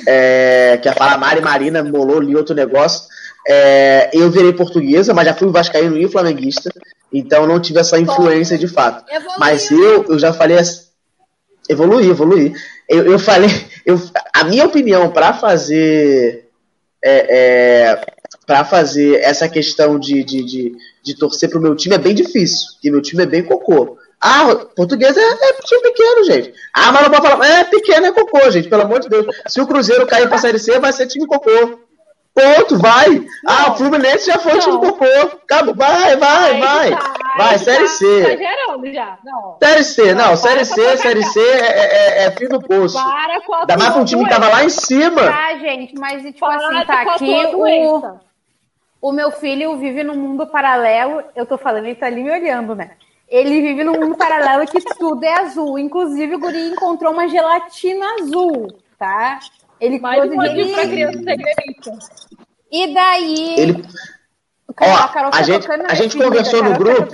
É, que ia falar Mari Marina, molou ali outro negócio. É, eu virei portuguesa, mas já fui vascaíno e flamenguista. Então não tive essa influência de fato. Evoluiu. Mas eu, eu já falei assim, evoluir, evoluir. Eu, eu falei, eu, a minha opinião para fazer é, é, para fazer essa questão de, de, de, de torcer pro meu time é bem difícil, porque meu time é bem cocô. Ah, português é, é time pequeno, gente. Ah, mas não pode falar, é pequeno, é cocô, gente, pelo amor de Deus. Se o Cruzeiro cair pra Série C, vai ser time cocô. Ponto, vai. Ah, o Fluminense já foi time Não. cocô. Acabou, vai, vai, vai. tá, Vai, tá Série C. Exagerando já. Não. Série C, não, Não, Série C, Série. C é, é, é fim do poço. Para com a Ainda mais pra um time que tava lá em cima. Tá, gente, mas tipo Para assim, tá aqui o, o meu filho vive num mundo paralelo. Eu tô falando, ele tá ali me olhando, né? Ele vive num mundo paralelo que tudo é azul. Inclusive, o guri encontrou uma gelatina azul, tá? Ele Mais um dia- pra criança ser gremista. E daí. Ele, Cara, Ó, Carol a gente- a gente ferida, conversou no tá grupo.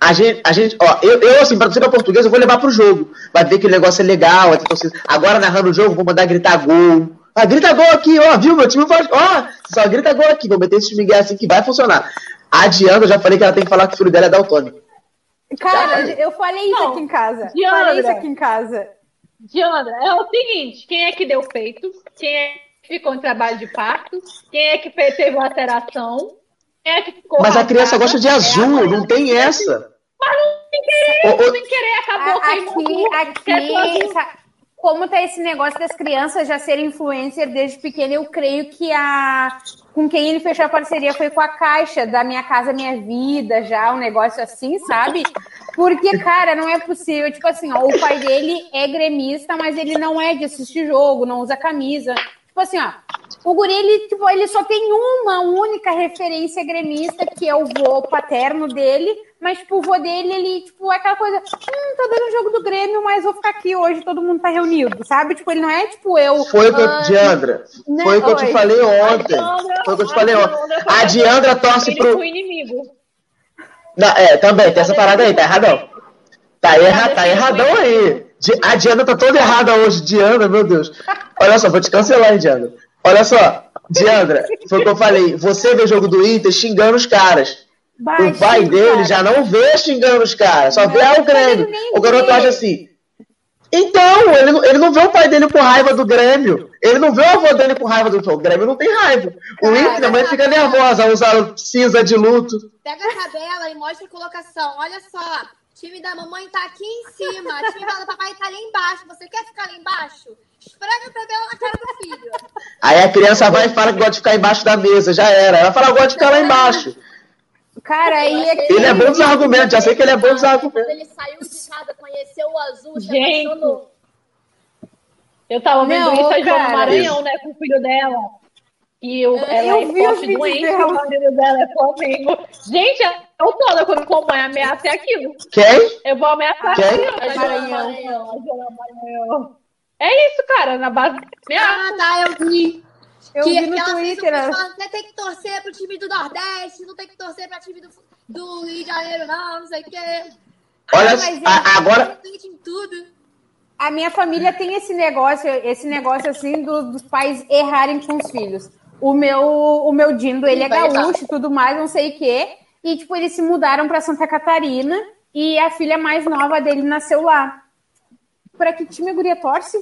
a gente, a gente, ó, eu, eu assim, pra torcer pra português, eu vou levar pro jogo. Vai ver que o negócio é legal, torcida. Agora, narrando o jogo, vou mandar gritar gol. Ah, grita gol aqui, ó, viu? Meu time faz. Ó, só grita gol aqui. Vou meter esse time assim que vai funcionar. A Diana, eu já falei que ela tem que falar que o filho dela é daltônico. Cara, Tá. eu falei isso Não, aqui em casa. Diandra. Falei isso aqui em casa. Diandra, é o seguinte: quem é que deu peito? Quem é que ficou em trabalho de parto? Quem é que fez, teve alteração? Quem é que ficou Mas a criança rasgada? gosta de É azul, mãe. não tem essa. Mas não sem querer, Ô, ô, sem querer, acabou. Aqui, aqui, sa- como tá esse negócio das crianças já serem influencer desde pequena, eu creio que a com quem ele fechou a parceria foi com a Caixa da Minha Casa Minha Vida, já um negócio assim, sabe? Porque, cara, não é possível. Tipo assim, ó, o pai dele é gremista, mas ele não é de assistir jogo, não usa camisa. Tipo assim, ó, o guri, ele, tipo, ele só tem uma única referência gremista, que é o vô paterno dele, mas, tipo, o vô dele, ele, tipo, é aquela coisa, hum, tá dando jogo do Grêmio, mas vou ficar aqui hoje, todo mundo tá reunido, sabe? Tipo, ele não é, tipo, eu... Foi o que eu, ah, Diandra, né, foi o que eu te falei ontem. Foi o que eu te falei ontem. A Diandra torce Ele pro. pro inimigo. Não, é, também, tem essa parada aí, tá erradão. Tá, erra, tá erradão aí. A Diana tá toda errada hoje. Diana, meu Deus. Olha só, vou te cancelar, hein, Diana. Olha só, Diandra, foi o que eu falei. Você vê jogo do Inter xingando os caras. O pai baixinho, dele cara. já não vê xingando os caras, só vê Não, o Grêmio. O garoto acha assim. Então, ele não, ele não vê o pai dele com raiva do Grêmio. Ele não vê o avô dele com raiva do o Grêmio. não tem raiva. O Inter, a mãe fica nervosa, usa cinza de luto. Pega a tabela e mostra a colocação. Olha só, time da mamãe tá aqui em cima, time do papai tá ali embaixo. Você quer ficar ali embaixo? Esfrega a tabela na cara do filho. Aí a criança vai e fala que gosta de ficar embaixo da mesa, já era. Ela fala, eu gosto de ficar lá embaixo. Cara, aí é que... Ele é bom dos argumentos, já sei que ele é bom dos Quando argumentos. ele saiu de casa, conheceu o azul, se Gente. apaixonou. Eu tava vendo Não, isso a Joana cara. Maranhão, né, com o filho dela. E o, ela eu é vi o forte vídeo doente, dela. o marido dela é Flamengo. Gente, eu toda quando for mãe ameaça é aquilo. Quem? Eu vou ameaçar Quem? aquilo. A Joana Maranhão. A Joana Maranhão. É isso, cara, na base. Ah, tá, eu vi. Eu que, vi no que ela fez Twitter, falando tem que torcer pro time do Nordeste, não tem que torcer pra time do, do Rio de Janeiro, não, não sei o quê. Olha, mas a- agora, Em tudo. A minha família tem esse negócio, esse negócio assim do- dos pais errarem com os filhos. O meu, o meu Dindo, ele é gaúcho e tudo mais, não sei o quê. E, tipo, eles se mudaram para Santa Catarina e a filha mais nova dele nasceu lá. Pra que time a guria torce?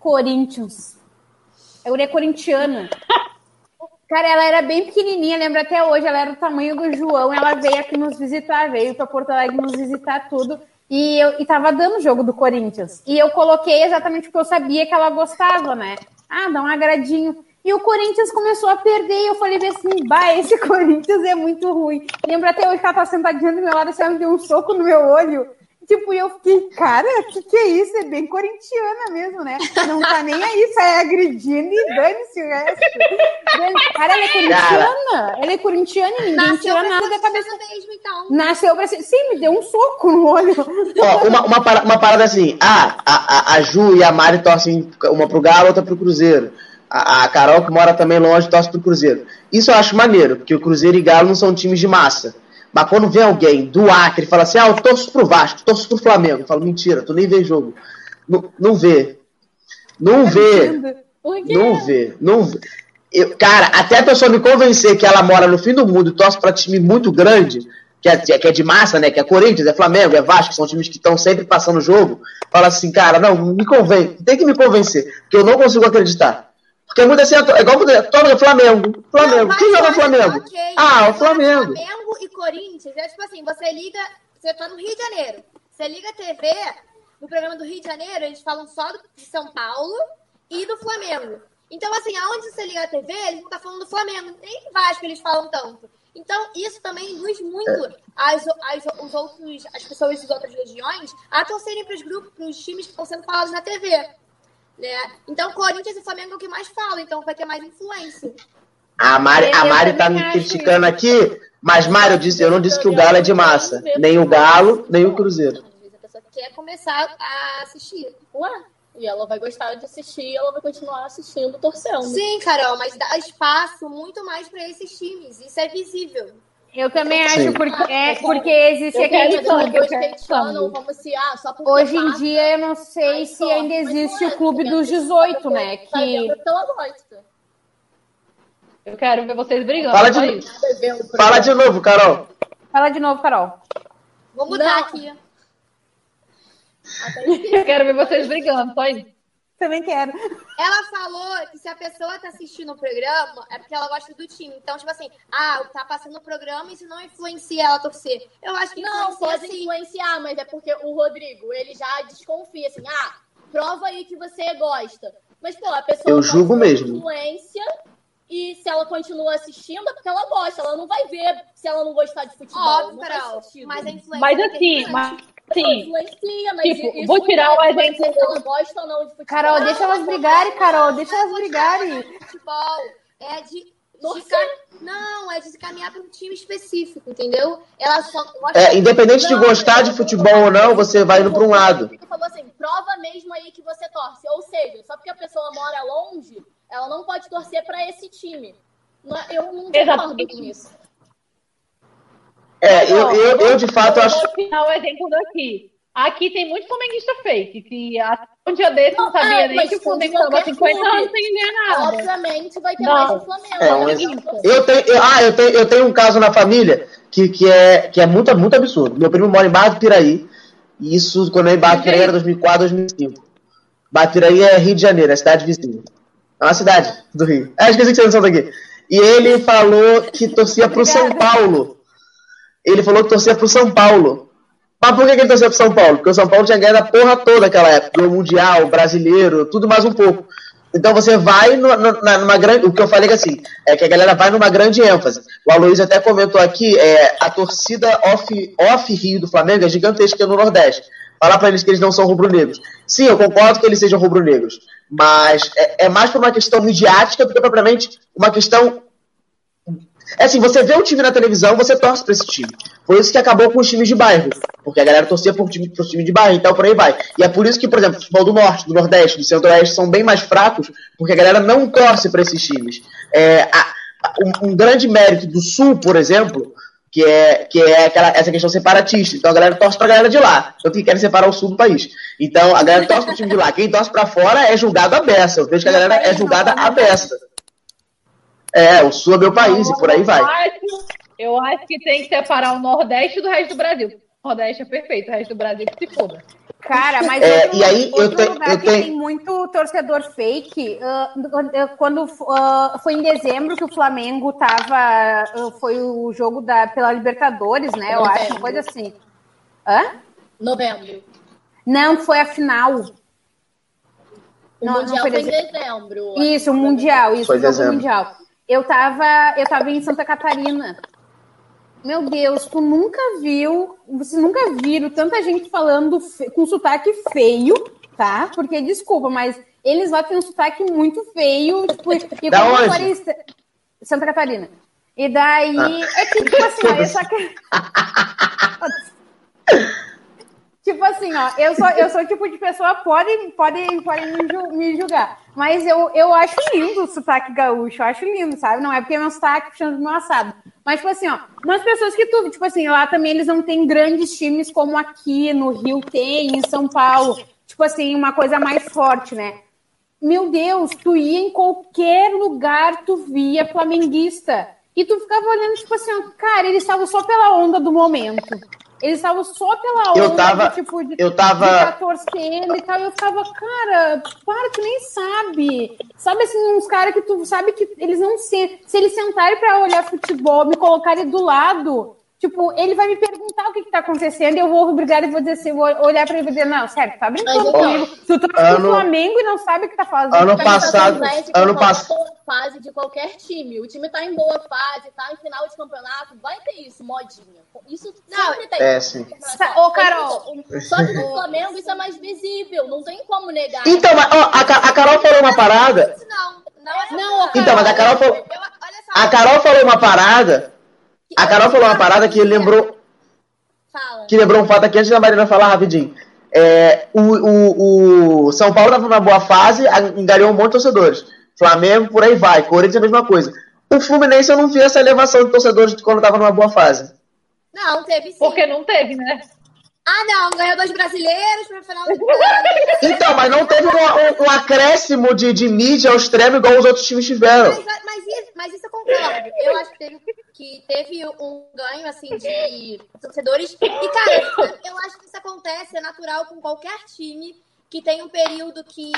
Corinthians. A guria é corintiana. Cara, ela era bem pequenininha, lembro até hoje, ela era do tamanho do João, ela veio aqui nos visitar, veio para Porto Alegre nos visitar tudo. E eu e tava dando o jogo do Corinthians. E eu coloquei exatamente porque eu sabia que ela gostava, né? Ah, dá um agradinho. E o Corinthians começou a perder. E eu falei assim: bah, esse Corinthians é muito ruim. Lembro até hoje que ela tá sentadinha do meu lado, assim, ela me deu um soco no meu olho. Tipo, e eu fiquei, cara, o que, que é isso? É bem corintiana mesmo, né? Não tá nem aí, sai agredindo e dane-se o resto. Cara, ela é corintiana. Ela é corintiana e ninguém Nasceu tira nada da cabeça. mesmo, então. Nasceu pra ser. Sim, me deu um soco no olho. ó, uma, uma, para- uma parada assim. Ah, a, a, a Ju e a Mari torcem uma pro Galo, outra pro Cruzeiro. A, a Carol, que mora também longe, torce pro Cruzeiro. Isso eu acho maneiro, porque o Cruzeiro e Galo não são times de massa. Mas quando vem alguém do Acre e fala assim, ah, eu torço pro Vasco, torço pro Flamengo. Eu falo, mentira, tu nem vê jogo. Não, não vê. Não vê. Por quê? Não vê, não vê. Eu- cara, até a pessoa me convencer que ela mora no fim do mundo e torce pra time muito grande, que é, que é de massa, né? Que é Corinthians, é Flamengo, é Vasco, são times que estão sempre passando o jogo. Fala assim, cara, não, me convém, tem que me convencer, porque eu não consigo acreditar. Porque é muito assim, é igual toma Flamengo, Flamengo. Não, Quem joga olha, Flamengo? ok. Ah, o Flamengo. Flamengo e Corinthians, é tipo assim, você liga, você tá no Rio de Janeiro, você liga a TV, no programa do Rio de Janeiro, eles falam só do- de São Paulo e do Flamengo. Então, assim, aonde você liga a TV, eles não estão falando do Flamengo, nem Vasco eles falam tanto. Então, isso também induz muito as, as, os outros, as pessoas das outras regiões a torcerem para os grupos, para os times que estão sendo falados na TV. Né? Então, Corinthians e Flamengo é o que mais falam, então vai ter mais influência. A Mari, a Mari tá me criticando aqui, mas Mário, eu, disse, eu não disse que o Galo é de massa. Nem o Galo, nem o Cruzeiro. Às vezes a pessoa quer começar a assistir. Ué, e ela vai gostar de assistir, ela vai continuar assistindo, torcendo. Sim, Carol, mas dá espaço muito mais para esses times. Isso é visível. Eu também Sim. acho, porque, é, porque existe Eu aquele. eu questionam como se, ah, só porque Hoje em passa, dia eu não sei aí se torce. ainda existe é, o clube dos a gente 18, tá né? Tá Que. Eu quero ver vocês brigando. Fala de- só. Tá Fala de novo, Carol. Fala de novo, Carol. Vou mudar Não. aqui. Eu quero ver vocês brigando, só isso. Também quero. Ela falou que se a pessoa tá assistindo o programa, é porque ela gosta do time. Então, tipo assim, ah, tá passando o programa e isso não influencia ela a torcer. Eu acho que Não, pode sim. influenciar, mas é porque o Rodrigo, ele já desconfia, assim, ah, prova aí que você gosta. Mas, pô, a pessoa Eu julgo mesmo. influência e se ela continua assistindo é porque ela gosta. Ela não vai ver se ela não gostar de futebol. Óbvio, não Carol. Mas a influência. Mas é assim, grande. mas Influencia, mas tipo, isso vou tirar o exemplo se ela gosta ou não de futebol. Carol, deixa elas brigarem, Carol. Deixa elas brigarem. de futebol. É de. de Não, é de se caminhar para um time específico, entendeu? Ela só gosta É, independente de Não, gostar de futebol ou não, você vai indo para um lado. Ele falou assim, prova mesmo aí que você torce. Ou seja, só porque a pessoa mora longe, ela não pode torcer pra esse time. É- Eu não concordo com isso. É, eu, eu, eu de fato eu acho. vou o exemplo daqui. Aqui tem muito flamenguista fake, que até um dia desse não sabia é, nem que o Flamengo estava qualquer 50 clube. anos sem ganhar nada. Obviamente vai ter Não. mais o Flamengo. É, um. Eu tenho, eu- ah, eu tenho, eu tenho um caso na família que, que, é, que é muito, muito absurdo. Meu primo mora em Barra do Piraí. E isso, quando eu em Barra do Piraí, era 2004, 2005. Barra do Piraí é Rio de Janeiro, é cidade vizinha. É uma cidade do Rio. É, esqueci que vocês não são daqui. E ele falou que torcia pro São Paulo. Ele falou que torcia pro São Paulo. Mas por que ele torcia pro São Paulo? Porque o São Paulo tinha ganhado a porra toda naquela época. O Mundial, o Brasileiro, tudo mais um pouco. Então você vai no- no- numa grande. O que eu falei que assim, é que a galera vai numa grande ênfase. O Aloysio até comentou aqui, é, a torcida off, off Rio do Flamengo é gigantesca no Nordeste. Falar pra eles que eles não são rubro-negros. Sim, eu concordo que eles sejam rubro-negros. Mas é, é mais por uma questão midiática do que propriamente uma questão é assim, você vê um time na televisão, você torce pra esse time. Foi isso que acabou com os times de bairro. Porque a galera torcia por time, pro time de bairro, então por aí vai. E é por isso que, por exemplo, o futebol do Norte, do Nordeste, do Centro-Oeste são bem mais fracos, porque a galera não torce pra esses times. É, a- um, um grande mérito do Sul, por exemplo, que é, que é aquela, essa questão separatista. Então a galera torce pra galera de lá. Tanto que querem separar o Sul do país. Então a galera torce pro time de lá. Quem torce pra fora é julgado a beça. Eu vejo que a galera é julgada a beça. É, o Sul é meu país e por aí vai. Eu acho, eu acho que tem que separar o Nordeste do resto do Brasil. O Nordeste é perfeito, o resto do Brasil que se foda. Cara, mas É, outro, e aí eu outro tenho- lugar eu que tenho- tem muito torcedor fake, ah, quando ah, foi em dezembro que o Flamengo tava, ah, foi o jogo da, pela Libertadores, né? Eu acho, uma coisa assim. Hã? Novembro. Não, foi a final. O Não, não Mundial foi foi em dezembro. dezembro. Isso, o Mundial, isso, Foi o. Mundial. Eu tava, eu tava em Santa Catarina. Meu Deus, tu nunca viu, vocês nunca viram tanta gente falando fe- com sotaque feio, tá? Porque, desculpa, mas eles lá têm um sotaque muito feio. Tipo, e Da onde? falei, Santa Catarina. E daí, é que, tipo assim, ó, eu só que... Tipo assim, ó, eu sou, eu sou o tipo de pessoa, podem pode, pode me, ju- me julgar. Mas eu, eu acho lindo o sotaque gaúcho, eu acho lindo, sabe? Não é porque é meu sotaque puxando do meu assado. Mas, tipo assim, ó, umas pessoas que tu, tipo assim, lá também eles não têm grandes times como aqui no Rio tem, em São Paulo. Tipo assim, uma coisa mais forte, né? Meu Deus, tu ia em qualquer lugar, tu via flamenguista. E tu ficava olhando, tipo assim, ó, cara, eles estavam só pela onda do momento. Eles estavam só pela onda, Eu tava- de, tipo, de, eu tava- de tá torcendo e tal. E eu ficava, cara, para, tu nem sabe. Sabe assim, uns caras que tu sabe que eles não se. Se eles sentarem pra olhar futebol, me colocarem do lado, tipo, ele vai me perguntar o que, que tá acontecendo e eu vou obrigar e vou dizer assim, vou olhar pra ele e dizer, não, sério, tá brincando Mas, então, comigo. Tu torce ano- pro Flamengo e não sabe o que tá fazendo. Ano Tá passado- é ano qualquer pass- fase de qualquer time. O time tá em boa fase, tá em final de campeonato, vai ter isso, modinha. Isso Não, sempre tem. é, sim. Sa- Ô, Carol, Só que no Flamengo isso é mais visível, não tem como negar. Então, mas, ó, a, a Carol falou uma parada. Não. Não, é Não, Então, mas a Carol falou. Eu, olha só. A Carol falou uma parada. A Carol falou uma parada que lembrou, Fala. que lembrou um fato aqui antes da Marina falar rapidinho. É, o, o, o São Paulo estava numa boa fase, engariou um monte de torcedores. Flamengo, por aí vai. Corinthians, a mesma coisa. O Fluminense, eu não vi essa elevação de torcedores quando estava numa boa fase. Não, teve sim. Porque não teve, né? Ah, não, ganhou dois brasileiros pro final do Então, mas não teve um, um- um acréscimo de, de mídia ao extremo igual os outros times tiveram. mas, mas, isso, mas isso eu concordo. Eu acho que teve que teve um ganho, assim, de torcedores. E, cara, eu acho que isso acontece, é natural com qualquer time que tem um período que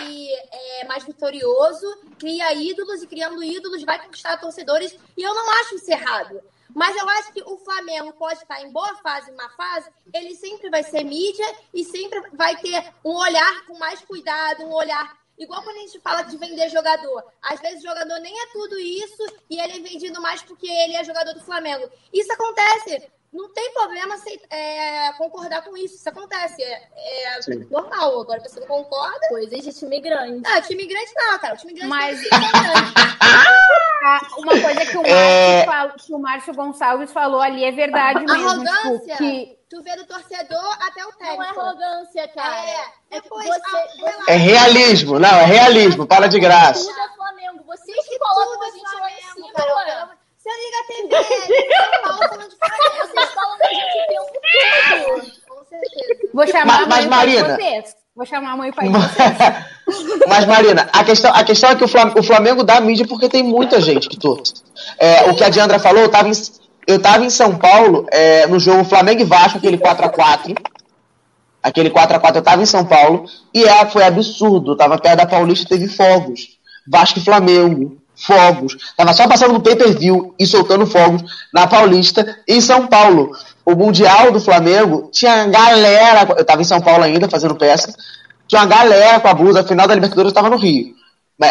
é mais vitorioso, cria ídolos e criando ídolos vai conquistar torcedores. E eu não acho isso errado. Mas eu acho que o Flamengo pode estar em boa fase, má fase, ele sempre vai ser mídia e sempre vai ter um olhar com mais cuidado, um olhar. Igual quando a gente fala de vender jogador. Às vezes o jogador nem é tudo isso e ele é vendido mais porque ele é jogador do Flamengo. Isso acontece não tem problema é, concordar com isso. Isso acontece. É, é normal. Agora, você não concorda. Coisas de time grande. Ah, time grande não, cara. O time grande Mas... não é grande. Uma coisa que o, Márcio é... falou, que o Márcio Gonçalves falou ali é verdade mesmo. Tipo, arrogância. Tipo, que... Tu vê do torcedor até o técnico. Não é arrogância, cara. É, depois, você, você... é realismo. Não, é realismo. Para de graça. Tudo é Flamengo. Vocês que colocam a gente lá em cima, cara. Você liga a TV, São Paulo falando de Flamengo. Vocês falam da gente o tempo todo. Com certeza. Vou chamar Mas- a mãe mas, Marina- vocês. Vou chamar a mãe para ir vocês. Mas, Marina, a questão, a questão é que o Flamengo, o Flamengo dá mídia porque tem muita gente que torce. É, o que a Diandra falou, eu tava em, eu tava em São Paulo, é, no jogo Flamengo e Vasco, aquele 4x4. Aquele 4x4, eu tava em São Paulo, e é, foi absurdo. Eu tava perto da Paulista, teve fogos. Vasco e Flamengo, fogos. Tava só passando no pay-per-view e soltando fogos na Paulista e em São Paulo. O Mundial do Flamengo tinha galera. Eu tava em São Paulo ainda, fazendo peça. Tinha uma galera com a blusa. A final da Libertadores eu tava no Rio.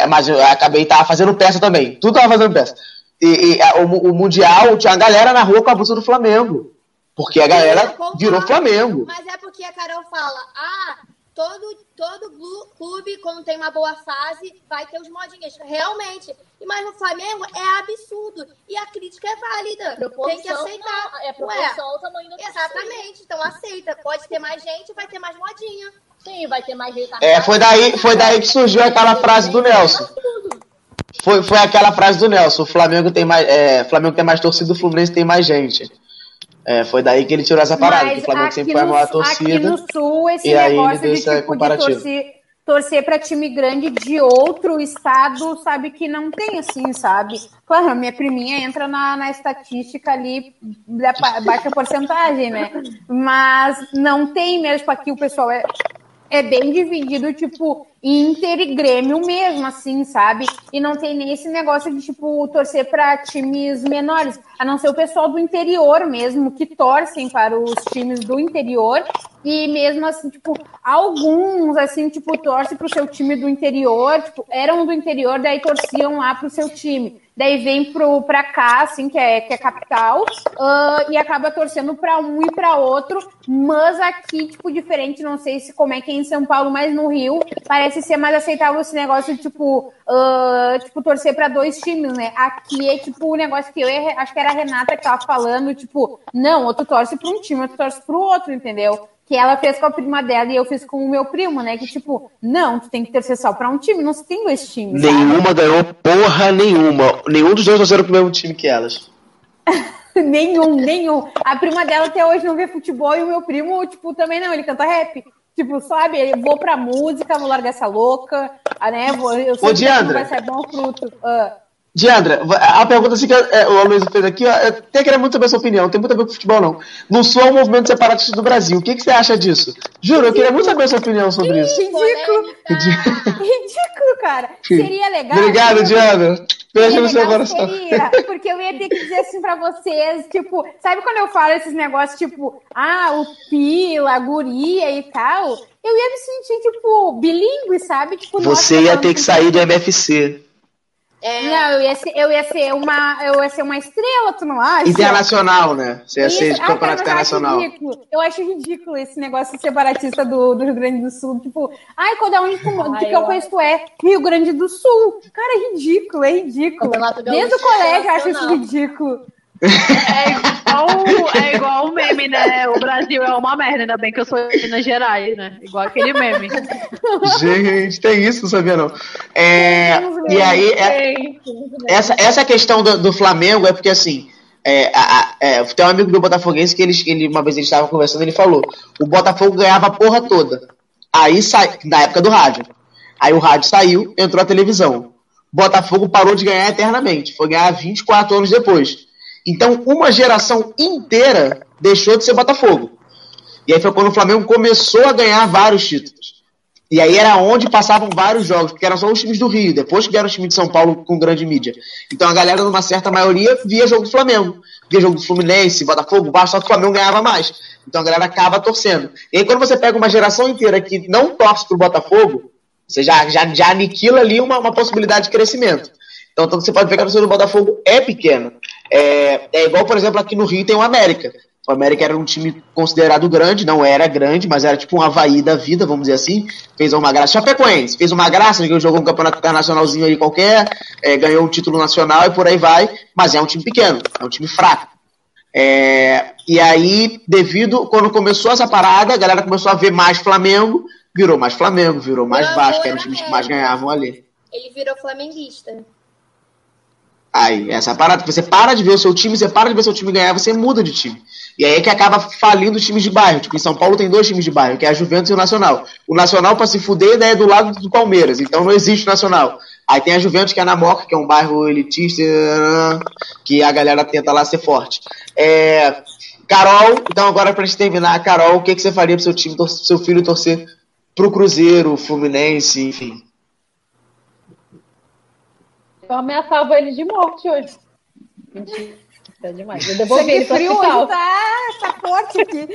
Mas, eu acabei tava fazendo peça também. Tudo tava fazendo peça. E, e, a- o, o Mundial tinha uma galera na rua com a blusa do Flamengo. Porque a galera virou Flamengo. Mas é porque a Carol fala, ah, todo, todo clube, quando tem uma boa fase, vai ter os modinhas. Realmente. E Mas no Flamengo é absurdo. E a crítica é válida. tem que aceitar. não, é proporção ao tamanho do. Exatamente. Então aceita. Pode ter mais gente, vai ter mais modinha. Sim, vai ter mais retardado. É, foi daí, foi daí que surgiu aquela frase do Nelson. Foi, foi aquela frase do Nelson. O Flamengo tem mais, é, Flamengo tem mais torcida, o Fluminense tem mais gente. É, foi daí que ele tirou essa parada. que o Flamengo aqui sempre foi a maior aqui torcida. no Sul, esse e negócio de tipo de torcer, torcer para time grande de outro estado, sabe que não tem assim, sabe? Claro, a minha priminha entra na, na estatística ali da baixa porcentagem, né? Mas não tem mesmo, tipo, aqui o pessoal é, é bem dividido, tipo, Inter e Grêmio mesmo, assim, sabe? E não tem nem esse negócio de, tipo, torcer para times menores, a não ser o pessoal do interior mesmo, que torcem para os times do interior. E mesmo assim, tipo, alguns, assim, tipo, torcem pro seu time do interior, tipo, eram do interior, daí torciam lá pro seu time. Daí vem pro, pra cá, assim, que é, que é capital, ah, e acaba torcendo pra um e pra outro, mas aqui, tipo, diferente, não sei se como é que é em São Paulo, mas no Rio, parece ser mais aceitável esse negócio de, tipo, ah, tipo, torcer pra dois times, né? Aqui é, tipo, o negócio que eu acho que era a Renata que tava falando, tipo, não, ou tu torce pra um time, ou tu torce pro outro, entendeu? Que ela fez com a prima dela e eu fiz com o meu primo, né? Que, tipo, não, tu tem que torcer só pra um time, não se tem dois times. sabe? Nenhuma ganhou porra nenhuma. Nenhum dos dois torceram pro mesmo time que elas. nenhum, nenhum. A prima dela até hoje não vê futebol e o meu primo, tipo, também não, ele canta rap. Tipo, sabe, eu vou pra música, vou largar essa louca, ah, né? Vou, eu sei que Diandra. não vai sair bom fruto. Ah. Diandra, a pergunta assim que é, o Aloysio fez aqui, ó, eu até queria muito saber a sua opinião, não tem muito a ver com futebol, não. No Sul é um movimento separatista do Brasil. O que, que você acha disso? Juro, eu queria muito saber a sua opinião sobre isso. Ridículo, ridículo, cara. Seria legal. Obrigado, Diandra. Beijo no seu coração. seria, porque eu ia ter que dizer assim pra vocês, tipo, sabe quando eu falo esses negócios, tipo, ah, o pila, a guria e tal, eu ia me sentir, tipo, bilíngue, sabe? Tipo, nossa, Você ia ter que sair do MFC. Não, eu ia, ser, eu, ia ser uma, eu ia ser uma estrela, tu não acha? Internacional, né? Você ia ser Isso. de Ah, cara, campeonato mas eu acho internacional. ridículo. Eu acho ridículo esse negócio separatista do, do Rio Grande do Sul. Tipo, ai, qual da onde tu, Ai, de que eu conheço tu é? Rio Grande do Sul. Cara, é ridículo, é ridículo. Desde o colégio eu acho isso ridículo. É igual, é igual o meme, né? O Brasil é uma merda, ainda bem que eu sou de Minas Gerais, né? Igual aquele meme. Gente, tem isso, não sabia não. É, e aí, é- essa, essa questão do, do Flamengo é porque assim. É, a- a- é, tem um amigo meu botafoguense que ele, ele uma vez ele estava conversando ele falou: o Botafogo ganhava a porra toda. Aí sai, na época do rádio. Aí o rádio saiu, entrou a televisão. Botafogo parou de ganhar eternamente. Foi ganhar 24 anos depois. Então, uma geração inteira deixou de ser Botafogo. E aí foi quando o Flamengo começou a ganhar vários títulos. E aí era onde passavam vários jogos, porque eram só os times do Rio, depois que vieram os times de São Paulo com grande mídia. Então a galera, numa certa maioria, via jogo do Flamengo. Via jogo do Fluminense, Botafogo, Vasco, só que o Flamengo ganhava mais. Então a galera acaba torcendo. E aí quando você pega uma geração inteira que não torce pro Botafogo, você já, já, já aniquila ali uma, uma possibilidade de crescimento. Então, então você pode ver que a torcida do Botafogo é pequena. É, é igual, por exemplo, aqui no Rio tem o América. O América era um time considerado grande, não era grande, mas era tipo um Havaí da vida, vamos dizer assim. Fez uma graça. Chapecoense fez uma graça, jogou um campeonato internacionalzinho aí qualquer, é, ganhou um título nacional e por aí vai, mas é um time pequeno, é um time fraco. É, e aí, devido, quando começou essa parada, a galera começou a ver mais Flamengo, virou mais Flamengo, virou mais Vasco, eram os times que mais ganhavam ali. Ele virou flamenguista. Aí, essa é parada. Você para de ver o seu time, você para de ver seu time ganhar, você muda de time. E aí é que acaba falindo os times de bairro. Tipo, em São Paulo tem dois times de bairro, que é a Juventus e o Nacional. O Nacional, pra se fuder, é do lado do Palmeiras, então não existe Nacional. Aí tem a Juventus, que é na Moca, que é um bairro elitista, que a galera tenta lá ser forte. É, Carol, então agora pra gente terminar, Carol, o que, que você faria pro seu time, pro seu filho torcer pro Cruzeiro, Fluminense, enfim? Eu ameaçava ele de morte hoje. Mentira, é demais. Eu devolvi ele Sangue pro frio hospital. hoje tá, tá forte aqui.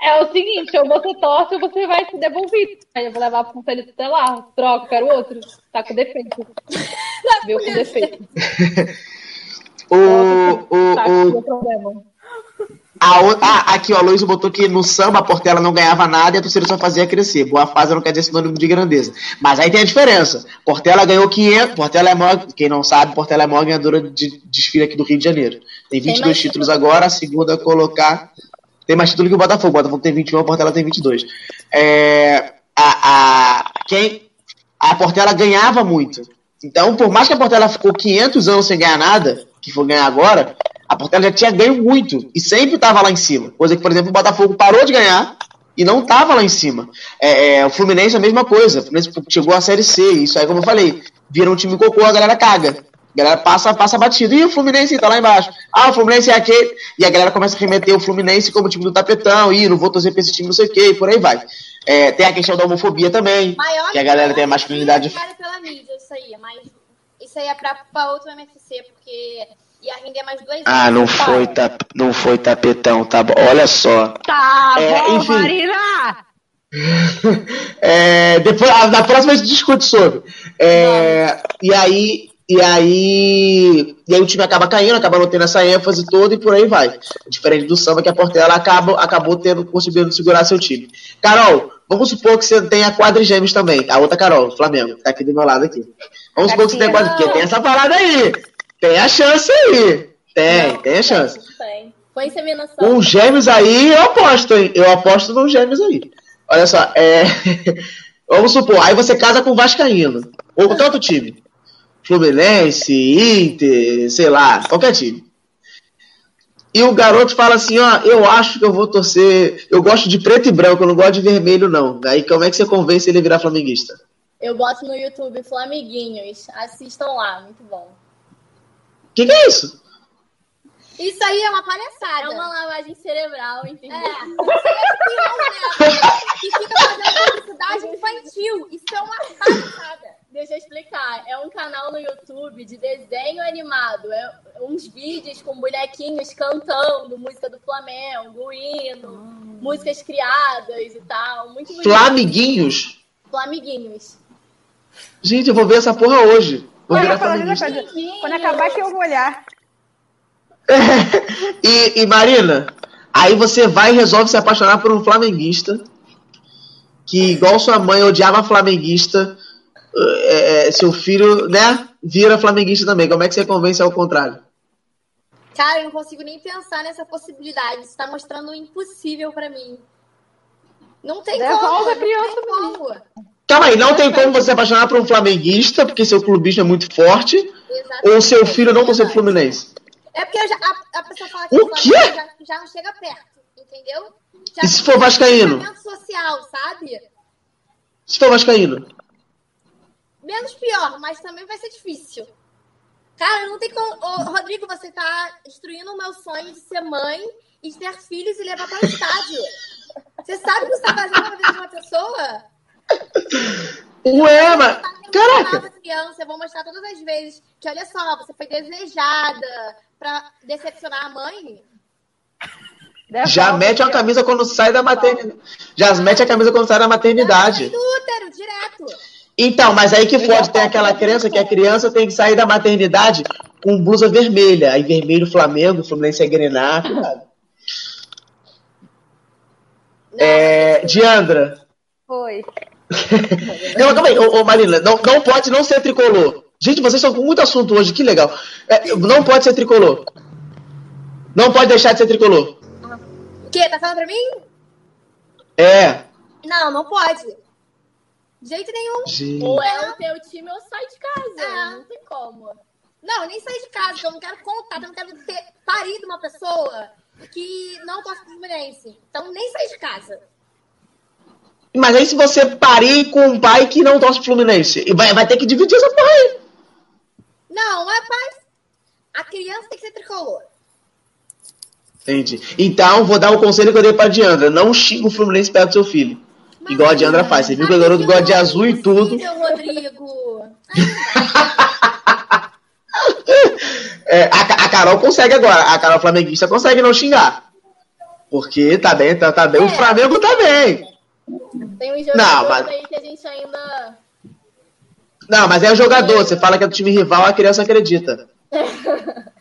É o seguinte, ou você torce ou você vai ser devolvido. Aí eu vou levar pro conselho tutelar. Troca, quero outro. Tá com defeito. Viu com defeito. O, o, Tá o, com o A o- ah, aqui, ó, a Luiz botou que no samba a Portela não ganhava nada e a torcida só fazia crescer. Boa fase não quer dizer sinônimo de grandeza. Mas aí tem a diferença. Portela ganhou 500. Portela é maior, quem não sabe, Portela é a maior ganhadora de desfile aqui do Rio de Janeiro. Tem 22 mais títulos agora, a segunda colocar. Tem mais título que o Botafogo. O Botafogo tem 21, a Portela tem 22. É, a, a, quem, a Portela ganhava muito. Então, por mais que a Portela ficou 500 anos sem ganhar nada, que for ganhar agora, a Portela já tinha ganho muito e sempre estava lá em cima. Coisa que, por exemplo, o Botafogo parou de ganhar e não estava lá em cima. É, é, o Fluminense é a mesma coisa. O Fluminense chegou à Série C, isso aí, como eu falei, vira um time cocô, a galera caga. A galera passa, passa batido. E o Fluminense tá lá embaixo. Ah, o Fluminense é aquele. E a galera começa a remeter o Fluminense como time do tapetão. Ih, não vou torcer pra esse time, não sei o quê, e por aí vai. É, tem a questão da homofobia também. Maior Que a galera tem a masculinidade. Era pela mídia, isso aí, mas isso aí é pra, pra outro MFC, porque ia render mais dois Ah, não foi, tap, não foi tapetão, tá bom. Olha só. Tá É, bom, enfim. Marina! É, depois, a- na próxima a gente discute sobre. É, e aí. E aí, e aí o time acaba caindo, acaba não tendo essa ênfase toda e por aí vai. Diferente do samba que a Portela acaba, acabou tendo, conseguindo segurar seu time. Carol, vamos supor que você tenha quadrigêmeos também. A outra Carol, Flamengo, que tá aqui do meu lado aqui. Vamos supor que você tenha quadrigêmeos, porque tem essa parada aí. Tem a chance aí. Tem, tem a chance. Tem. Foi inseminação. Com gêmeos aí, eu aposto, hein? Eu aposto nos gêmeos aí. Olha só, é. Vamos supor, aí você casa com o Vascaíno. Ou com tanto time. Fluminense, Inter, sei lá, qualquer time. E o garoto fala assim, ó, eu acho que eu vou torcer. Eu gosto de preto e branco, eu não gosto de vermelho, não. Aí como é que você convence ele a virar flamenguista? Eu boto no YouTube Flamiguinhos. Assistam lá, muito bom. O que, que é isso? Isso aí é uma palhaçada. É uma lavagem cerebral, entendeu? É, isso é né? Que fica fazendo publicidade infantil. Isso é uma palhaçada. Deixa eu explicar. É um canal no YouTube de desenho animado. É uns vídeos com bonequinhos cantando música do Flamengo, hino, músicas criadas e tal. Muito bonito. Flamiguinhos? Flamiguinhos. Gente, eu vou ver essa porra hoje. Quando acabar que eu vou olhar. e, e, Marina, aí você vai e resolve se apaixonar por um flamenguista que, igual sua mãe odiava flamenguista, é, é, seu filho, né, vira flamenguista também. Como é que você convence ao contrário? Cara, eu não consigo nem pensar nessa possibilidade. Isso tá mostrando o impossível pra mim. Não tem Devolve como. a criança não tem como. Calma aí, não tem como você se apaixonar por um flamenguista, porque seu clubismo é muito forte, Exatamente. ou seu filho não torcer pro Fluminense. É porque já- a, a pessoa fala que O quê? Já, já não chega perto, entendeu? Já E se for vascaíno? social, sabe? Se for vascaíno. Menos pior, mas também vai ser difícil. Cara, não tem como. Ô, Rodrigo, você tá destruindo o meu sonho de ser mãe e ter filhos e levar para o estádio. Você sabe o que você tá fazendo na vida de uma pessoa? Ué, mas. Caraca! Criança, eu vou mostrar todas as vezes que, olha só, você foi desejada pra decepcionar a mãe. Já mete a camisa quando sai da maternidade. Já mete a camisa quando sai da maternidade. Do útero, direto. Então, mas aí que pode ter aquela crença que a criança tem que sair da maternidade com blusa vermelha. Aí vermelho Flamengo, Fluminense é Grenar, cuidado. É, Diandra. Foi. não, calma aí, ô, ô Marina, não, não pode não ser tricolor. Gente, vocês estão com muito assunto hoje, que legal. É, não pode ser tricolor. Não pode deixar de ser tricolor. O quê? Tá falando pra mim? É. Não, não pode. De jeito nenhum. Gente. Ou é o teu time ou sai de casa. É. Não tem como. Não, nem sair de casa, eu não quero contar, eu não quero ter parido uma pessoa que não gosta do Fluminense. Então nem sair de casa. Mas aí se você parir com um pai que não torce pro Fluminense, e vai, vai ter que dividir essa porra aí. Não, é pai. A criança tem que ser tricolor. Entendi. Então, vou dar o conselho que eu dei pra Diandra. Não xinga o Fluminense perto do seu filho. Igual a Diandra faz. Você viu que o garoto gosta de azul e tudo. Meu Rodrigo. É, a, a Carol consegue agora. A Carol flamenguista consegue não xingar. Porque tá bem, tá, tá bem. O Flamengo tá bem. Tem um Não, jogador mas- aí que a gente ainda. Não, mas é o jogador. Você fala que é do time rival, a criança acredita.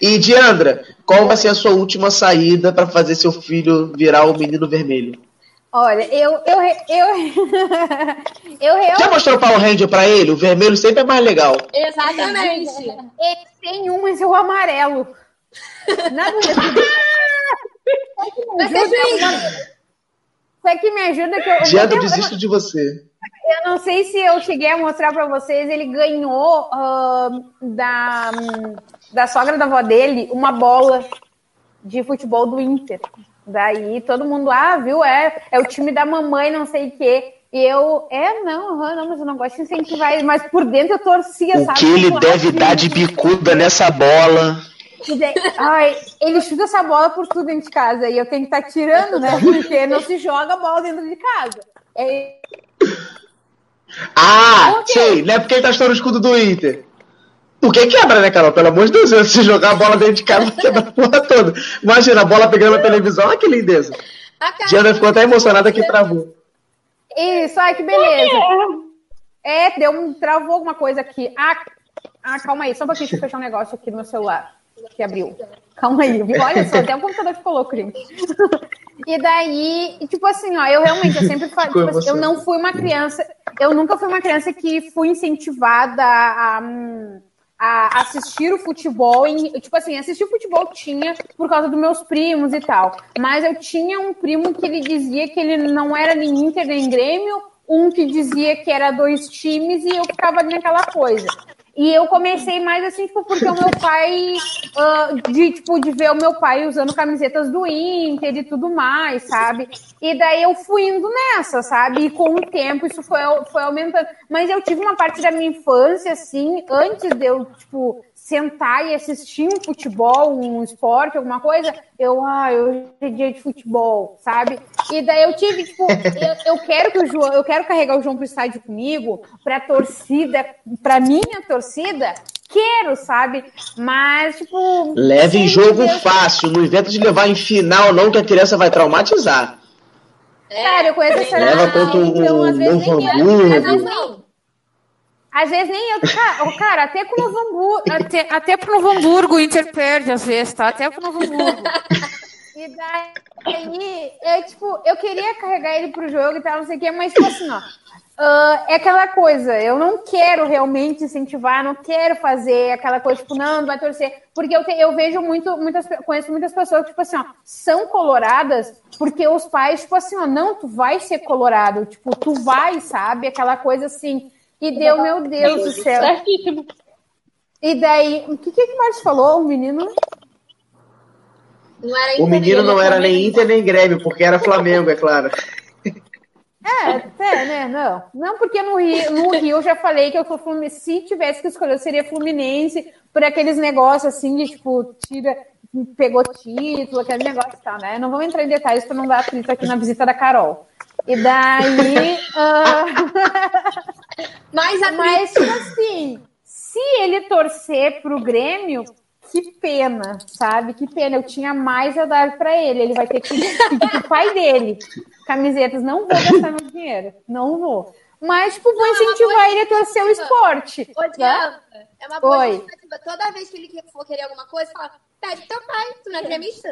e Diandra, qual vai ser a sua última saída pra fazer seu filho virar o menino vermelho? Olha, eu, eu, eu, eu Já realmente mostrou o Power Ranger pra ele? O vermelho sempre é mais legal. Exatamente. ele tem um, mas é o amarelo. Na verdade. Vai ser Isso que me ajuda que eu. Diandra, eu desisto de você. Eu não sei se eu cheguei a mostrar pra vocês, ele ganhou ah, da, da sogra da avó dele uma bola de futebol do Inter. Daí todo mundo, ah, viu, é, é o time da mamãe, não sei o quê. E eu, é, não, não, mas eu não gosto de incentivar ele, mas por dentro eu torcia, O sabe? que ele Tipo, deve dar de bicuda nessa bola? Daí- Ai, ele chuta essa bola por tudo dentro de casa e eu tenho que estar tirando, né? Porque não se joga bola dentro de casa. É, Ah, sei, não é porque ele tá estourando o escudo do Inter. Porque quebra, né, Carol? Pelo amor de Deus, se jogar a bola dentro de casa, vai quebrar a porra toda. Imagina, a bola pegando na televisão, olha que lindeza. A Diana ficou até emocionada que travou. Isso, ai, que beleza. É, deu um. Travou alguma coisa aqui. Ah, ah, calma aí, só um pouquinho, deixa eu fechar um negócio aqui no meu celular. Que abriu. Calma aí? Olha só, até o computador ficou louco, gente. E daí, tipo assim, ó, eu realmente, eu sempre Ficou tipo assim, eu não fui uma criança, eu nunca fui uma criança que fui incentivada a, a assistir o futebol, em, tipo assim, assistir o futebol tinha por causa dos meus primos e tal, mas eu tinha um primo que ele dizia que ele não era nem Inter nem Grêmio, um que dizia que era dois times e eu ficava ali naquela coisa. E eu comecei mais assim, tipo, porque o meu pai, ah, de, tipo, de ver o meu pai usando camisetas do Inter e tudo mais, sabe? E daí eu fui indo nessa, sabe? E com o tempo isso foi, foi aumentando. Mas eu tive uma parte da minha infância, assim, antes de eu, tipo, sentar e assistir um futebol, um esporte, alguma coisa, eu, ah, eu é dia de futebol, sabe? E daí eu tive, tipo, eu, eu quero que o João, eu quero carregar o João pro estádio comigo, pra torcida, pra minha torcida, quero, sabe? Mas, tipo. Leve em jogo Deus- fácil, não inventa de levar em final, não, que a criança vai traumatizar. Cara, eu conheço essa Leva contra um, então, às um vezes Novo nem eu, às vezes Hamburgo. não. Às vezes nem eu. Cara, ô, cara até pro Novo Hamburgo. Até, até pro Novo Hamburgo o Inter perde, às vezes, tá? Até pro Novo Hamburgo. E daí, é tipo, eu queria carregar ele pro jogo e tal, não sei o quê, mas tipo assim, ó. ah, é aquela coisa, eu não quero realmente incentivar, não quero fazer aquela coisa, tipo, não, não vai torcer. Porque eu, te- eu vejo muito, muitas, conheço muitas pessoas que, tipo assim, ó, são coloradas porque os pais, tipo assim, ó, não, tu vai ser colorado, tipo, tu vai, sabe? Aquela coisa assim. E deu, meu Deus do céu. E daí, o que que o Marcos falou? O menino? Não era O menino não é era nem. Inter nem Grêmio, porque era Flamengo, é claro. É, até, né? Não. Não, porque no Rio, no Rio eu já falei que eu sou Fluminense. Se tivesse que escolher, eu seria Fluminense por aqueles negócios assim de tipo, tira, pegou título, aquele negócio e tal, né? Não vamos entrar em detalhes para não dar atrito aqui na visita da Carol. E daí. uh... Mas, tipo assim, se ele torcer pro Grêmio, que pena, sabe? Que pena. Eu tinha mais a dar para ele. Ele vai ter que pedir pro pai dele. Camisetas, não vou gastar meu dinheiro. Não vou. Mas, tipo, vou Não, é incentivar boa ele a torcer o esporte. Ô, né? Diana, é uma boa Oi. Toda vez que ele for querer alguma coisa, fala, pede pro teu pai. Tu não é gremista?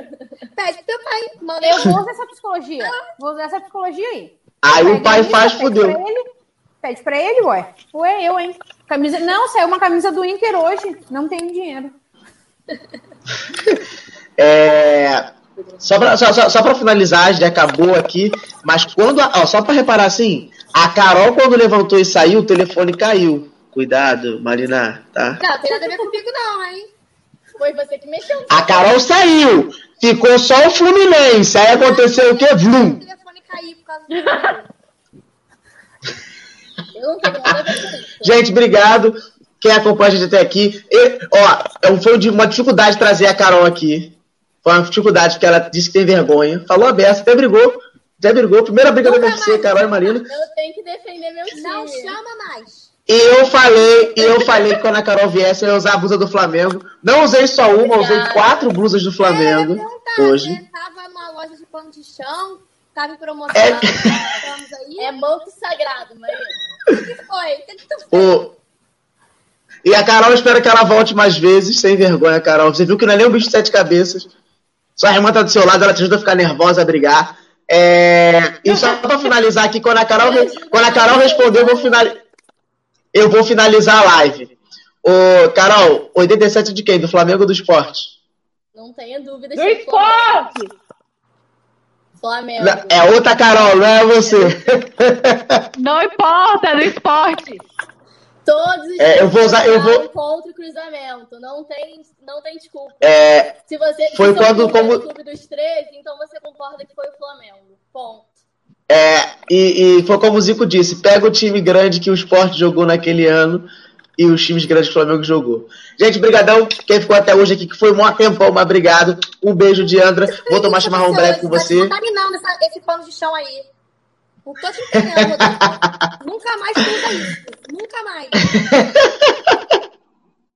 Pede pro teu pai. Manda Eu vou usar essa psicologia. Vou usar essa psicologia aí. Aí o pai isso, faz, pede fudeu. pra ele, Pede pra ele, ué. Ué, eu, hein? Camisa... Não, saiu uma camisa do Inter hoje. Não tenho dinheiro. É, só, pra, só, só, só finalizar, já acabou aqui, mas quando. a- Ó, só pra reparar assim, a Carol, quando levantou e saiu, o telefone caiu. Cuidado, Marina, tá? Não, tem nada a ver comigo, não, hein? Foi você que mexeu. A Carol saiu, ficou só o Fluminense. Aí aconteceu o quê? O Vlum. telefone caiu por causa do. Eu não tenho nada a ver com isso. Gente, obrigado. Quem acompanha a gente até aqui. E, ó, é- foi de- uma dificuldade trazer a Carol aqui. Foi uma dificuldade, porque ela disse que tem vergonha. Falou aberto, até brigou. Até brigou. Primeira briga da UFC, mais. Carol e Marina. Eu tenho que defender meu time. Não chama mais. E eu falei, e eu falei que quando a Carol viesse, eu ia usar a blusa do Flamengo. Não usei só uma, usei quatro blusas do Flamengo É, eu hoje. Você tava numa loja de pano de chão, tava em promoção. É. É sagrado, Maria. O que foi? O que que tu fez? O- E a Carol, eu espero que ela volte mais vezes, sem vergonha, Carol. Você viu que não é nem um bicho de sete cabeças. Sua irmã tá do seu lado, ela te ajuda a ficar nervosa, a brigar. É, E só pra finalizar aqui, quando a Carol, quando a Carol responder, eu vou, finali- eu vou finalizar a live. Ô, Carol, 87 de quem? Do Flamengo ou do esporte? Não tenha dúvidas. Do é esporte! Flamengo. Não, É outra Carol, não é você. Não importa, é do esporte. Todos os É, eu vou usar- eu vou- contra o cruzamento. Não tem, não tem desculpa. É, Se você Foi se quando- como- clube dos 13, então você concorda que foi o Flamengo. Ponto. É, e, e foi como o Zico disse: pega o time grande que o esporte jogou naquele ano e os times grandes que o Flamengo jogou. Gente, brigadão. Quem ficou até hoje aqui, que foi um maior tempão, mas obrigado. Um beijo, Diandra. Vou tomar chimarrão breve com Tá você. contaminando essa- esse pano de chão aí. Não tô te entendendo, Rodrigo. Nunca mais usa isso. Nunca mais.